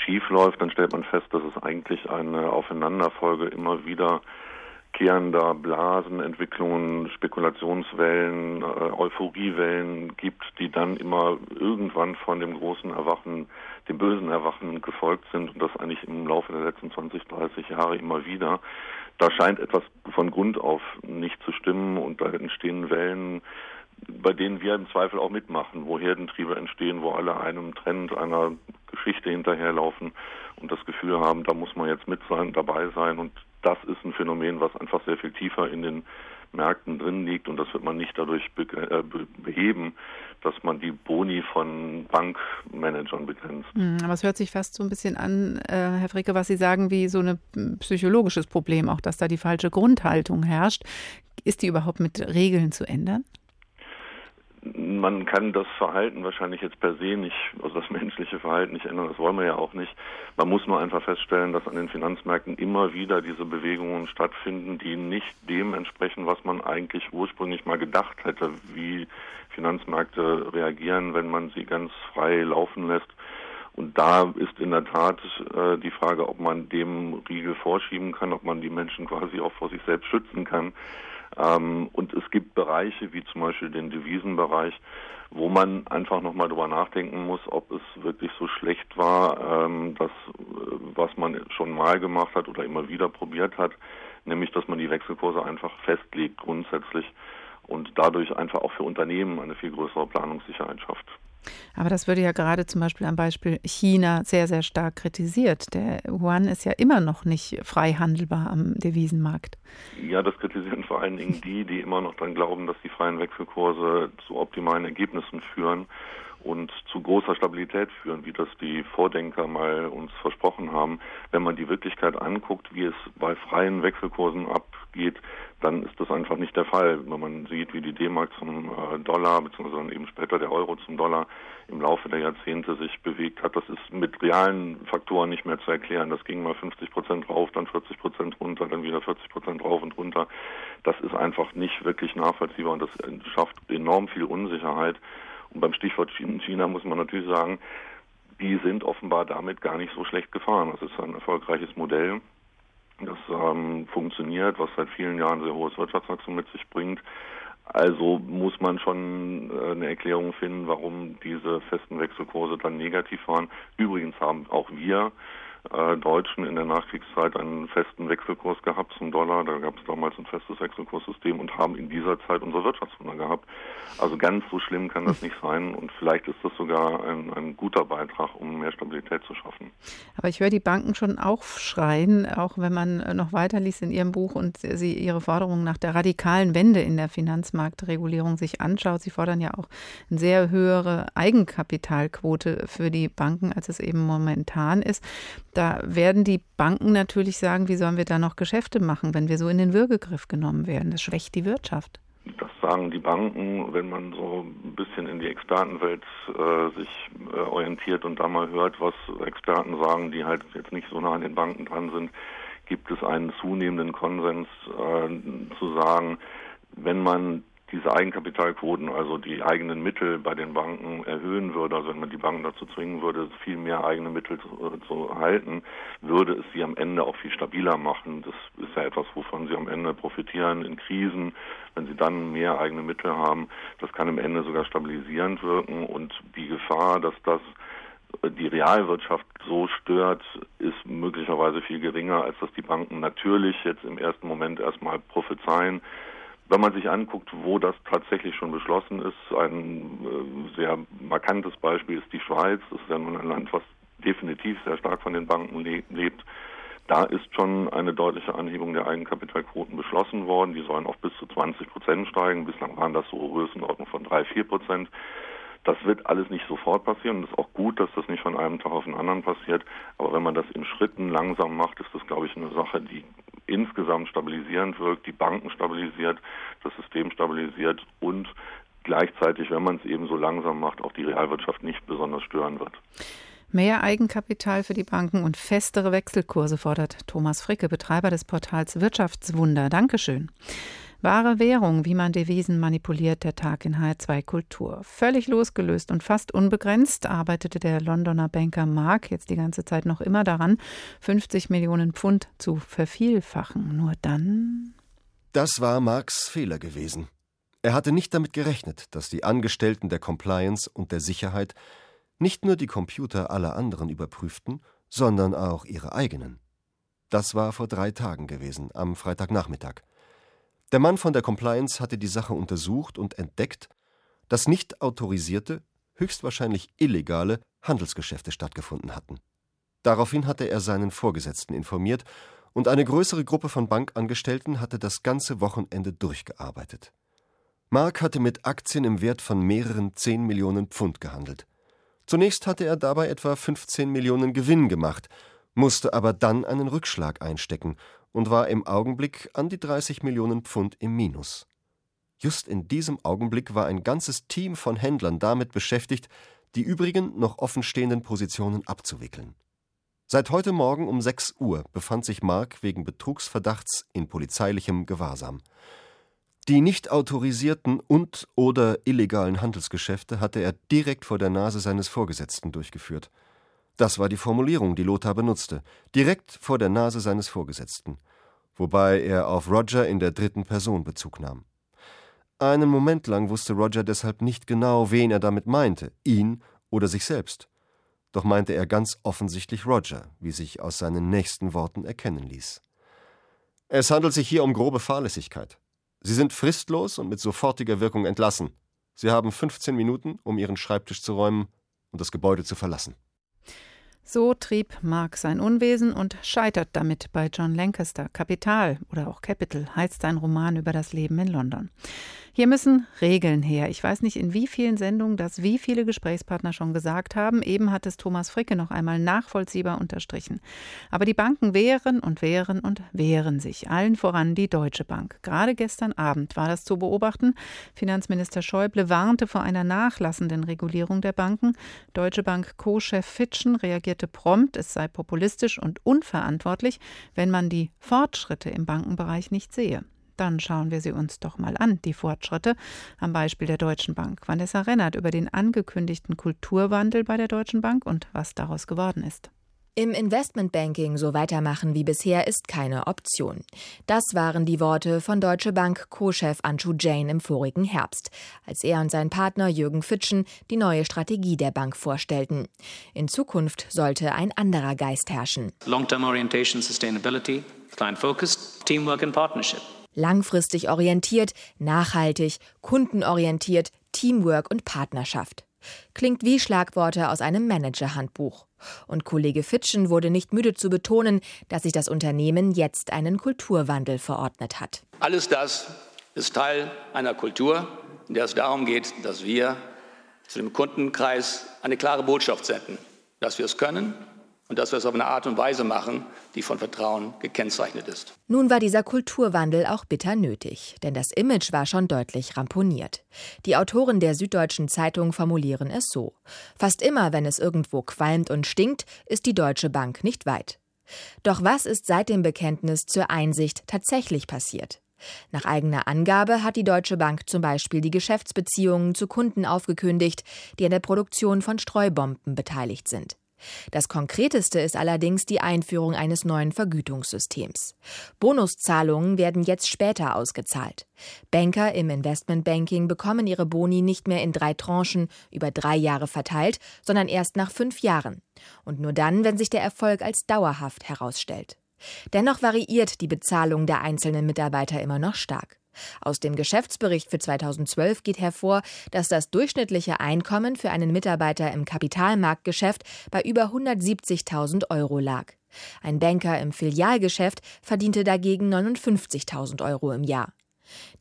schiefläuft, dann stellt man fest, dass es eigentlich eine Aufeinanderfolge immer wieder wiederkehrender Blasenentwicklungen, Spekulationswellen, äh, Euphoriewellen gibt, die dann immer irgendwann von dem großen Erwachen, dem bösen Erwachen gefolgt sind und das eigentlich im Laufe der letzten 20, 30 Jahre immer wieder. Da scheint etwas von Grund auf nicht zu stimmen und da entstehen Wellen, bei denen wir im Zweifel auch mitmachen, wo Herdentriebe entstehen, wo alle einem Trend, einer Geschichte hinterherlaufen und das Gefühl haben, da muss man jetzt mit sein, dabei sein und das ist ein Phänomen, was einfach sehr viel tiefer in den Märkten drin liegt und das wird man nicht dadurch äh, beheben, dass man die Boni von Bankmanagern begrenzt. Hm, aber es hört sich fast so ein bisschen an, äh, Herr Fricke, was Sie sagen, wie so ein psychologisches Problem, auch dass da die falsche Grundhaltung herrscht. Ist die überhaupt mit Regeln zu ändern? Man kann das Verhalten wahrscheinlich jetzt per se nicht, also das menschliche Verhalten nicht ändern, das wollen wir ja auch nicht. Man muss nur einfach feststellen, dass an den Finanzmärkten immer wieder diese Bewegungen stattfinden, die nicht dem entsprechen, was man eigentlich ursprünglich mal gedacht hätte, wie Finanzmärkte reagieren, wenn man sie ganz frei laufen lässt. Und da ist in der Tat äh, die Frage, ob man dem Riegel vorschieben kann, ob man die Menschen quasi auch vor sich selbst schützen kann. Ähm, und es gibt Bereiche, wie zum Beispiel den Devisenbereich, wo man einfach nochmal drüber nachdenken muss, ob es wirklich so schlecht war, ähm, das, äh, was man schon mal gemacht hat oder immer wieder probiert hat, nämlich dass man die Wechselkurse einfach festlegt grundsätzlich und dadurch einfach auch für Unternehmen eine viel größere Planungssicherheit schafft. Aber das würde ja gerade zum Beispiel am Beispiel China sehr, sehr stark kritisiert. Der Yuan ist ja immer noch nicht frei handelbar am Devisenmarkt. Ja, das kritisieren vor allen Dingen die, die immer noch daran glauben, dass die freien Wechselkurse zu optimalen Ergebnissen führen und zu großer Stabilität führen, wie das die Vordenker mal uns versprochen haben. Wenn man die Wirklichkeit anguckt, wie es bei freien Wechselkursen abgeht, dann ist das einfach nicht der Fall. Wenn man sieht, wie die D-Mark zum äh, Dollar, beziehungsweise eben später der Euro zum Dollar im Laufe der Jahrzehnte sich bewegt hat, das ist mit realen Faktoren nicht mehr zu erklären. Das ging mal 50 Prozent rauf, dann 40 Prozent runter, dann wieder 40 Prozent rauf und runter. Das ist einfach nicht wirklich nachvollziehbar und das schafft enorm viel Unsicherheit. Und beim Stichwort China muss man natürlich sagen, die sind offenbar damit gar nicht so schlecht gefahren. Das ist ein erfolgreiches Modell, das ähm, funktioniert, was seit vielen Jahren sehr hohes Wirtschaftswachstum mit sich bringt. Also muss man schon äh, eine Erklärung finden, warum diese festen Wechselkurse dann negativ waren. Übrigens haben auch wir äh, Deutschen in der Nachkriegszeit einen festen Wechselkurs gehabt zum Dollar. Da gab es damals ein festes Wechselkurssystem und haben in dieser Zeit unsere Wirtschaftswunder gehabt. Also ganz so schlimm kann das nicht sein und vielleicht ist das sogar ein, ein guter Beitrag, um mehr Stabilität zu schaffen. Aber ich höre die Banken schon aufschreien, auch wenn man noch weiter liest in Ihrem Buch und Sie Ihre Forderungen nach der radikalen Wende in der Finanzmarktregulierung sich anschaut. Sie fordern ja auch eine sehr höhere Eigenkapitalquote für die Banken, als es eben momentan ist. Da werden die Banken natürlich sagen, wie sollen wir da noch Geschäfte machen, wenn wir so in den Würgegriff genommen werden? Das schwächt die Wirtschaft. Das sagen die Banken, wenn man so ein bisschen in die Expertenwelt äh, sich äh, orientiert und da mal hört, was Experten sagen, die halt jetzt nicht so nah an den Banken dran sind, gibt es einen zunehmenden Konsens äh, zu sagen, wenn man diese Eigenkapitalquoten, also die eigenen Mittel bei den Banken erhöhen würde, also wenn man die Banken dazu zwingen würde, viel mehr eigene Mittel zu, äh, zu halten, würde es sie am Ende auch viel stabiler machen. Das ist ja etwas, wovon sie am Ende profitieren in Krisen, wenn sie dann mehr eigene Mittel haben. Das kann am Ende sogar stabilisierend wirken und die Gefahr, dass das die Realwirtschaft so stört, ist möglicherweise viel geringer, als dass die Banken natürlich jetzt im ersten Moment erstmal prophezeien. Wenn man sich anguckt, wo das tatsächlich schon beschlossen ist, ein äh, sehr markantes Beispiel ist die Schweiz. Das ist ja nun ein Land, was definitiv sehr stark von den Banken le lebt. Da ist schon eine deutliche Anhebung der Eigenkapitalquoten beschlossen worden. Die sollen auf bis zu 20 Prozent steigen. Bislang waren das so Größenordnung von drei, vier Prozent. Das wird alles nicht sofort passieren es ist auch gut, dass das nicht von einem Tag auf den anderen passiert. Aber wenn man das in Schritten langsam macht, ist das, glaube ich, eine Sache, die insgesamt stabilisierend wirkt, die Banken stabilisiert, das System stabilisiert und gleichzeitig, wenn man es eben so langsam macht, auch die Realwirtschaft nicht besonders stören wird. Mehr Eigenkapital für die Banken und festere Wechselkurse fordert Thomas Fricke, Betreiber des Portals Wirtschaftswunder. Dankeschön. Wahre Währung, wie man Devisen manipuliert, der Tag in HR2 Kultur. Völlig losgelöst und fast unbegrenzt arbeitete der Londoner Banker Mark jetzt die ganze Zeit noch immer daran, 50 Millionen Pfund zu vervielfachen. Nur dann. Das war Marks Fehler gewesen. Er hatte nicht damit gerechnet, dass die Angestellten der Compliance und der Sicherheit nicht nur die Computer aller anderen überprüften, sondern auch ihre eigenen. Das war vor drei Tagen gewesen, am Freitagnachmittag. Der Mann von der Compliance hatte die Sache untersucht und entdeckt, dass nicht autorisierte, höchstwahrscheinlich illegale Handelsgeschäfte stattgefunden hatten. Daraufhin hatte er seinen Vorgesetzten informiert und eine größere Gruppe von Bankangestellten hatte das ganze Wochenende durchgearbeitet. Mark hatte mit Aktien im Wert von mehreren 10 Millionen Pfund gehandelt. Zunächst hatte er dabei etwa 15 Millionen Gewinn gemacht, musste aber dann einen Rückschlag einstecken und war im Augenblick an die 30 Millionen Pfund im Minus. Just in diesem Augenblick war ein ganzes Team von Händlern damit beschäftigt, die übrigen noch offenstehenden Positionen abzuwickeln. Seit heute Morgen um 6 Uhr befand sich Mark wegen Betrugsverdachts in polizeilichem Gewahrsam. Die nicht autorisierten und oder illegalen Handelsgeschäfte hatte er direkt vor der Nase seines Vorgesetzten durchgeführt. Das war die Formulierung, die Lothar benutzte, direkt vor der Nase seines Vorgesetzten, wobei er auf Roger in der dritten Person Bezug nahm. Einen Moment lang wusste Roger deshalb nicht genau, wen er damit meinte, ihn oder sich selbst. Doch meinte er ganz offensichtlich Roger, wie sich aus seinen nächsten Worten erkennen ließ. Es handelt sich hier um grobe Fahrlässigkeit. Sie sind fristlos und mit sofortiger Wirkung entlassen. Sie haben 15 Minuten, um Ihren Schreibtisch zu räumen und das Gebäude zu verlassen. So trieb Mark sein Unwesen und scheitert damit bei John Lancaster. Kapital oder auch Capital heißt sein Roman über das Leben in London. Hier müssen Regeln her. Ich weiß nicht, in wie vielen Sendungen das wie viele Gesprächspartner schon gesagt haben. Eben hat es Thomas Fricke noch einmal nachvollziehbar unterstrichen. Aber die Banken wehren und wehren und wehren sich. Allen voran die Deutsche Bank. Gerade gestern Abend war das zu beobachten. Finanzminister Schäuble warnte vor einer nachlassenden Regulierung der Banken. Deutsche Bank Co-Chef Fitschen reagierte prompt, es sei populistisch und unverantwortlich, wenn man die Fortschritte im Bankenbereich nicht sehe. Dann schauen wir sie uns doch mal an, die Fortschritte, am Beispiel der Deutschen Bank. Vanessa Rennert über den angekündigten Kulturwandel bei der Deutschen Bank und was daraus geworden ist. Im Investmentbanking so weitermachen wie bisher ist keine Option. Das waren die Worte von Deutsche Bank Co-Chef Anshu Jain im vorigen Herbst, als er und sein Partner Jürgen Fitschen die neue Strategie der Bank vorstellten. In Zukunft sollte ein anderer Geist herrschen. Long-term orientation, sustainability, client-focused, teamwork and partnership. Langfristig orientiert, nachhaltig, kundenorientiert, Teamwork und Partnerschaft. Klingt wie Schlagworte aus einem Managerhandbuch. Und Kollege Fitschen wurde nicht müde zu betonen, dass sich das Unternehmen jetzt einen Kulturwandel verordnet hat. Alles das ist Teil einer Kultur, in der es darum geht, dass wir zu dem Kundenkreis eine klare Botschaft senden, dass wir es können und dass wir es auf eine Art und Weise machen, die von Vertrauen gekennzeichnet ist. Nun war dieser Kulturwandel auch bitter nötig, denn das Image war schon deutlich ramponiert. Die Autoren der Süddeutschen Zeitung formulieren es so: Fast immer, wenn es irgendwo qualmt und stinkt, ist die Deutsche Bank nicht weit. Doch was ist seit dem Bekenntnis zur Einsicht tatsächlich passiert? Nach eigener Angabe hat die Deutsche Bank zum Beispiel die Geschäftsbeziehungen zu Kunden aufgekündigt, die an der Produktion von Streubomben beteiligt sind. Das Konkreteste ist allerdings die Einführung eines neuen Vergütungssystems. Bonuszahlungen werden jetzt später ausgezahlt. Banker im Investmentbanking bekommen ihre Boni nicht mehr in drei Tranchen über drei Jahre verteilt, sondern erst nach fünf Jahren. Und nur dann, wenn sich der Erfolg als dauerhaft herausstellt. Dennoch variiert die Bezahlung der einzelnen Mitarbeiter immer noch stark. Aus dem Geschäftsbericht für 2012 geht hervor, dass das durchschnittliche Einkommen für einen Mitarbeiter im Kapitalmarktgeschäft bei über 170.000 Euro lag. Ein Banker im Filialgeschäft verdiente dagegen 59.000 Euro im Jahr.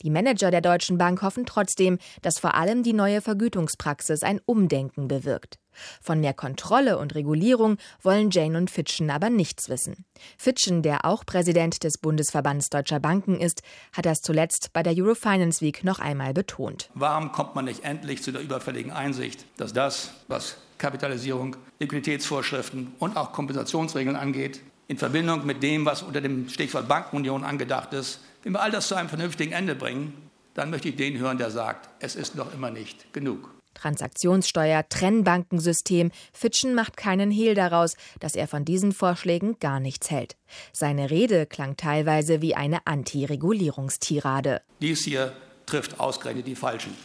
Die Manager der Deutschen Bank hoffen trotzdem, dass vor allem die neue Vergütungspraxis ein Umdenken bewirkt. Von mehr Kontrolle und Regulierung wollen Jane und Fitschen aber nichts wissen. Fitschen, der auch Präsident des Bundesverbands Deutscher Banken ist, hat das zuletzt bei der Eurofinance Week noch einmal betont. Warum kommt man nicht endlich zu der überfälligen Einsicht, dass das, was Kapitalisierung, Liquiditätsvorschriften und auch Kompensationsregeln angeht, in Verbindung mit dem, was unter dem Stichwort Bankenunion angedacht ist, wenn wir all das zu einem vernünftigen Ende bringen, dann möchte ich den hören, der sagt, es ist noch immer nicht genug. Transaktionssteuer, Trennbankensystem. Fitschen macht keinen Hehl daraus, dass er von diesen Vorschlägen gar nichts hält. Seine Rede klang teilweise wie eine Anti-Regulierungstirade. Dies hier trifft ausgerechnet die Falschen.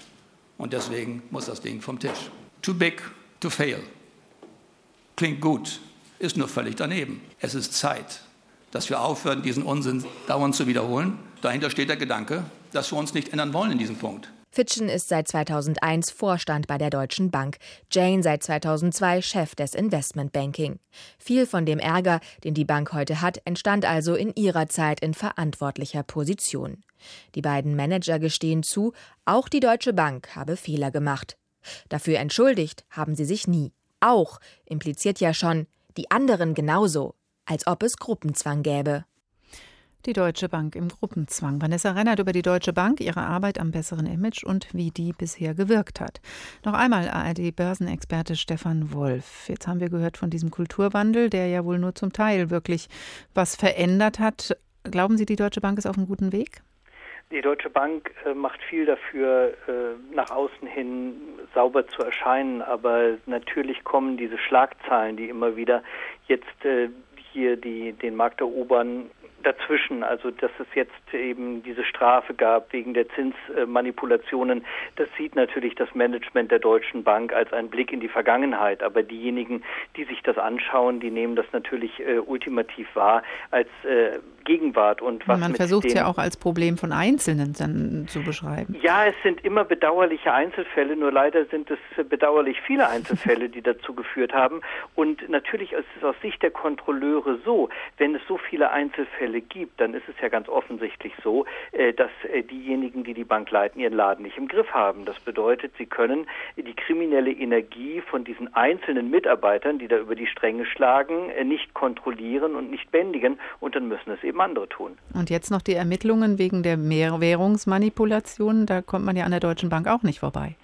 Und deswegen muss das Ding vom Tisch. Too big to fail. Klingt gut, ist nur völlig daneben. Es ist Zeit, dass wir aufhören, diesen Unsinn dauernd zu wiederholen. Dahinter steht der Gedanke, dass wir uns nicht ändern wollen in diesem Punkt. Fitschen ist seit 2001 Vorstand bei der Deutschen Bank, Jane seit 2002 Chef des Investmentbanking. Viel von dem Ärger, den die Bank heute hat, entstand also in ihrer Zeit in verantwortlicher Position. Die beiden Manager gestehen zu, auch die Deutsche Bank habe Fehler gemacht. Dafür entschuldigt haben sie sich nie. Auch impliziert ja schon, die anderen genauso als ob es Gruppenzwang gäbe. Die Deutsche Bank im Gruppenzwang. Vanessa Rennert über die Deutsche Bank, ihre Arbeit am besseren Image und wie die bisher gewirkt hat. Noch einmal ARD-Börsenexperte Stefan Wolf. Jetzt haben wir gehört von diesem Kulturwandel, der ja wohl nur zum Teil wirklich was verändert hat. Glauben Sie, die Deutsche Bank ist auf einem guten Weg? Die Deutsche Bank äh, macht viel dafür, äh, nach außen hin sauber zu erscheinen, aber natürlich kommen diese Schlagzeilen, die immer wieder jetzt äh, hier die, den Markt erobern, dazwischen. Also dass es jetzt eben diese Strafe gab wegen der Zinsmanipulationen, das sieht natürlich das Management der Deutschen Bank als einen Blick in die Vergangenheit. Aber diejenigen, die sich das anschauen, die nehmen das natürlich äh, ultimativ wahr als äh, Gegenwart. Und was Man versucht es ja auch als Problem von Einzelnen dann zu beschreiben. Ja, es sind immer bedauerliche Einzelfälle, nur leider sind es bedauerlich viele Einzelfälle, die dazu geführt haben. Und natürlich ist es aus Sicht der Kontrolleure so, wenn es so viele Einzelfälle Fälle gibt, dann ist es ja ganz offensichtlich so, äh, dass äh, diejenigen, die die Bank leiten, ihren Laden nicht im Griff haben. Das bedeutet, sie können die kriminelle Energie von diesen einzelnen Mitarbeitern, die da über die Stränge schlagen, äh, nicht kontrollieren und nicht bändigen und dann müssen es eben andere tun. Und jetzt noch die Ermittlungen wegen der Währungsmanipulation, da kommt man ja an der Deutschen Bank auch nicht vorbei.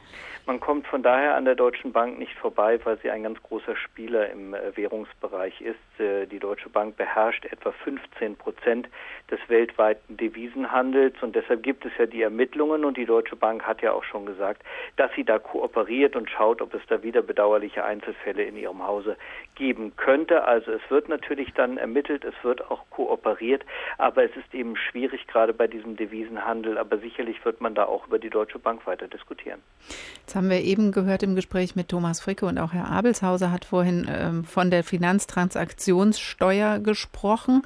Man kommt von daher an der Deutschen Bank nicht vorbei, weil sie ein ganz großer Spieler im äh, Währungsbereich ist. Äh, die Deutsche Bank beherrscht etwa 15 Prozent des weltweiten Devisenhandels und deshalb gibt es ja die Ermittlungen und die Deutsche Bank hat ja auch schon gesagt, dass sie da kooperiert und schaut, ob es da wieder bedauerliche Einzelfälle in ihrem Hause geben könnte. Also es wird natürlich dann ermittelt, es wird auch kooperiert, aber es ist eben schwierig gerade bei diesem Devisenhandel, aber sicherlich wird man da auch über die Deutsche Bank weiter diskutieren. Jetzt haben wir eben gehört im Gespräch mit Thomas Fricke und auch Herr Abelshauser hat vorhin ähm, von der Finanztransaktionssteuer gesprochen.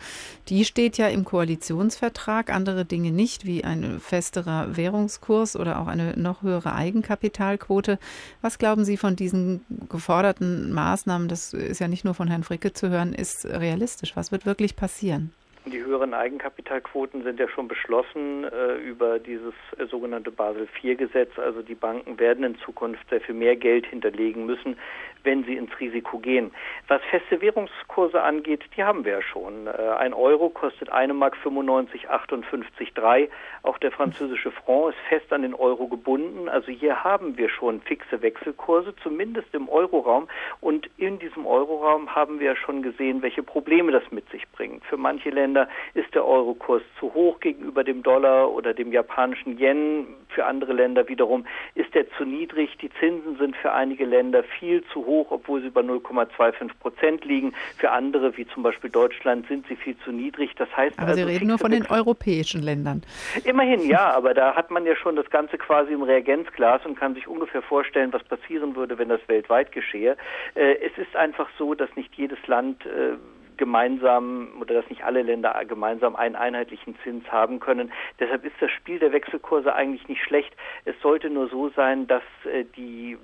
Die steht ja im Koalitionsvertrag, andere Dinge nicht, wie ein festerer Währungskurs oder auch eine noch höhere Eigenkapitalquote. Was glauben Sie von diesen geforderten Maßnahmen? Das ist ja nicht nur von Herrn Fricke zu hören, ist realistisch. Was wird wirklich passieren? Die höheren Eigenkapitalquoten sind ja schon beschlossen äh, über dieses äh, sogenannte Basel IV-Gesetz. Also die Banken werden in Zukunft sehr viel mehr Geld hinterlegen müssen, wenn sie ins Risiko gehen. Was feste Währungskurse angeht, die haben wir ja schon. Äh, ein Euro kostet eine Mark 95, 58, 3. Auch der französische Franc ist fest an den Euro gebunden. Also hier haben wir schon fixe Wechselkurse, zumindest im Euroraum. Und in diesem Euroraum haben wir ja schon gesehen, welche Probleme das mit sich bringt. Für manche Länder ist der Eurokurs zu hoch gegenüber dem Dollar oder dem japanischen Yen. Für andere Länder wiederum ist er zu niedrig. Die Zinsen sind für einige Länder viel zu hoch, obwohl sie bei 0,25 Prozent liegen. Für andere, wie zum Beispiel Deutschland, sind sie viel zu niedrig. Das heißt aber also, Sie reden nur von den europäischen Ländern. Immerhin ja, <laughs> aber da hat man ja schon das Ganze quasi im Reagenzglas und kann sich ungefähr vorstellen, was passieren würde, wenn das weltweit geschehe. Äh, es ist einfach so, dass nicht jedes Land äh, gemeinsam oder dass nicht alle Länder gemeinsam einen einheitlichen Zins haben können. Deshalb ist das Spiel der Wechselkurse eigentlich nicht schlecht. Es sollte nur so sein, dass äh, die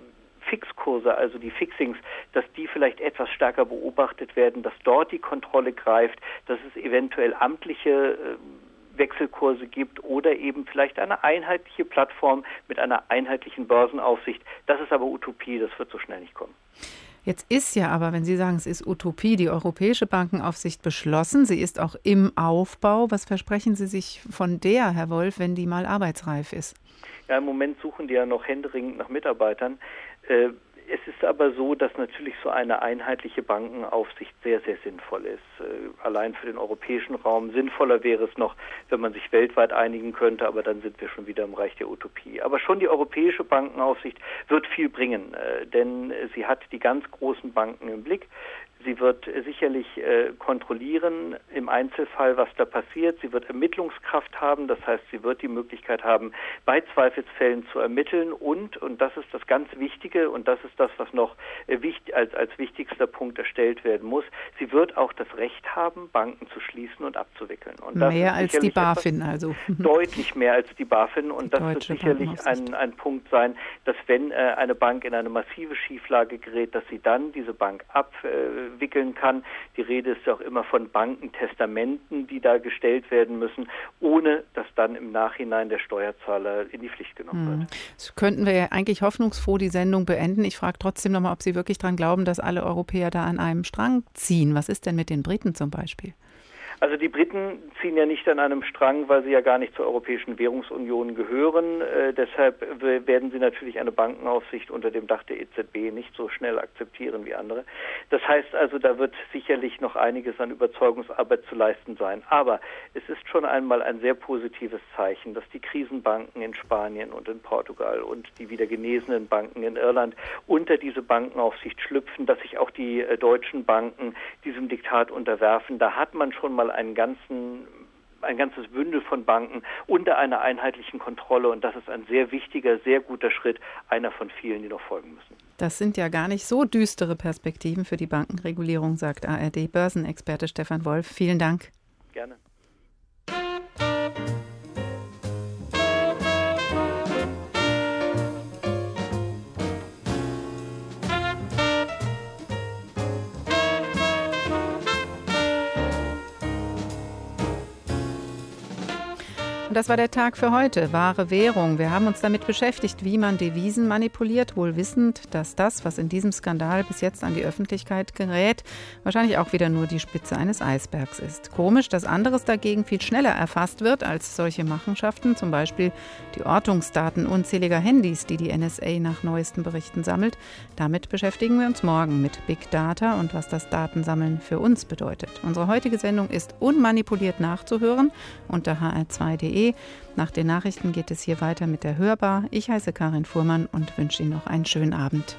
Fixkurse, also die Fixings, dass die vielleicht etwas stärker beobachtet werden, dass dort die Kontrolle greift, dass es eventuell amtliche äh, Wechselkurse gibt oder eben vielleicht eine einheitliche Plattform mit einer einheitlichen Börsenaufsicht. Das ist aber Utopie, das wird so schnell nicht kommen. Jetzt ist ja aber, wenn Sie sagen, es ist Utopie, die Europäische Bankenaufsicht beschlossen. Sie ist auch im Aufbau. Was versprechen Sie sich von der, Herr Wolf, wenn die mal arbeitsreif ist? Ja, im Moment suchen die ja noch händeringend nach Mitarbeitern. Äh, es ist aber so, dass natürlich so eine einheitliche Bankenaufsicht sehr, sehr sinnvoll ist. Äh, allein für den europäischen Raum sinnvoller wäre es noch, wenn man sich weltweit einigen könnte, aber dann sind wir schon wieder im Reich der Utopie. Aber schon die europäische Bankenaufsicht wird viel bringen, äh, denn sie hat die ganz großen Banken im Blick. Sie wird sicherlich äh, kontrollieren im Einzelfall, was da passiert. Sie wird Ermittlungskraft haben, das heißt, sie wird die Möglichkeit haben, bei Zweifelsfällen zu ermitteln und, und das ist das ganz Wichtige und das ist das, was noch äh, wichtig, als, als wichtigster Punkt erstellt werden muss, sie wird auch das Recht haben, Banken zu schließen und abzuwickeln. Und mehr als die BaFin also. <laughs> <laughs> Deutlich mehr als die BaFin und das wird sicherlich ein, ein Punkt sein, dass wenn äh, eine Bank in eine massive Schieflage gerät, dass sie dann diese Bank ab äh, wickeln kann. Die Rede ist ja auch immer von Bankentestamenten, die da gestellt werden müssen, ohne dass dann im Nachhinein der Steuerzahler in die Pflicht genommen hm. wird. Das könnten wir ja eigentlich hoffnungsfroh die Sendung beenden. Ich frage trotzdem nochmal, ob Sie wirklich daran glauben, dass alle Europäer da an einem Strang ziehen. Was ist denn mit den Briten zum Beispiel? Also die Briten ziehen ja nicht an einem Strang, weil sie ja gar nicht zur Europäischen Währungsunion gehören. Äh, deshalb werden sie natürlich eine Bankenaufsicht unter dem Dach der EZB nicht so schnell akzeptieren wie andere. Das heißt also, da wird sicherlich noch einiges an Überzeugungsarbeit zu leisten sein. Aber es ist schon einmal ein sehr positives Zeichen, dass die Krisenbanken in Spanien und in Portugal und die wieder genesenen Banken in Irland unter diese Bankenaufsicht schlüpfen, dass sich auch die äh, deutschen Banken diesem Diktat unterwerfen. Da hat man schon mal mal einen ganzen ein ganzes Bündel von Banken unter einer einheitlichen Kontrolle. Und das ist ein sehr wichtiger, sehr guter Schritt, einer von vielen, die noch folgen müssen. Das sind ja gar nicht so düstere Perspektiven für die Bankenregulierung, sagt ARD-Börsenexperte Stefan Wolf. Vielen Dank. Gerne. Das war der Tag für heute. Wahre Währung. Wir haben uns damit beschäftigt, wie man Devisen manipuliert, wohl wissend, dass das, was in diesem Skandal bis jetzt an die Öffentlichkeit gerät, wahrscheinlich auch wieder nur die Spitze eines Eisbergs ist. Komisch, dass anderes dagegen viel schneller erfasst wird als solche Machenschaften, zum Beispiel die Ortungsdaten unzähliger Handys, die die NSA nach neuesten Berichten sammelt. Damit beschäftigen wir uns morgen mit Big Data und was das Datensammeln für uns bedeutet. Unsere heutige Sendung ist unmanipuliert nachzuhören unter hr2.de nach den Nachrichten geht es hier weiter mit der Hörbar. Ich heiße Karin Fuhrmann und wünsche Ihnen noch einen schönen Abend.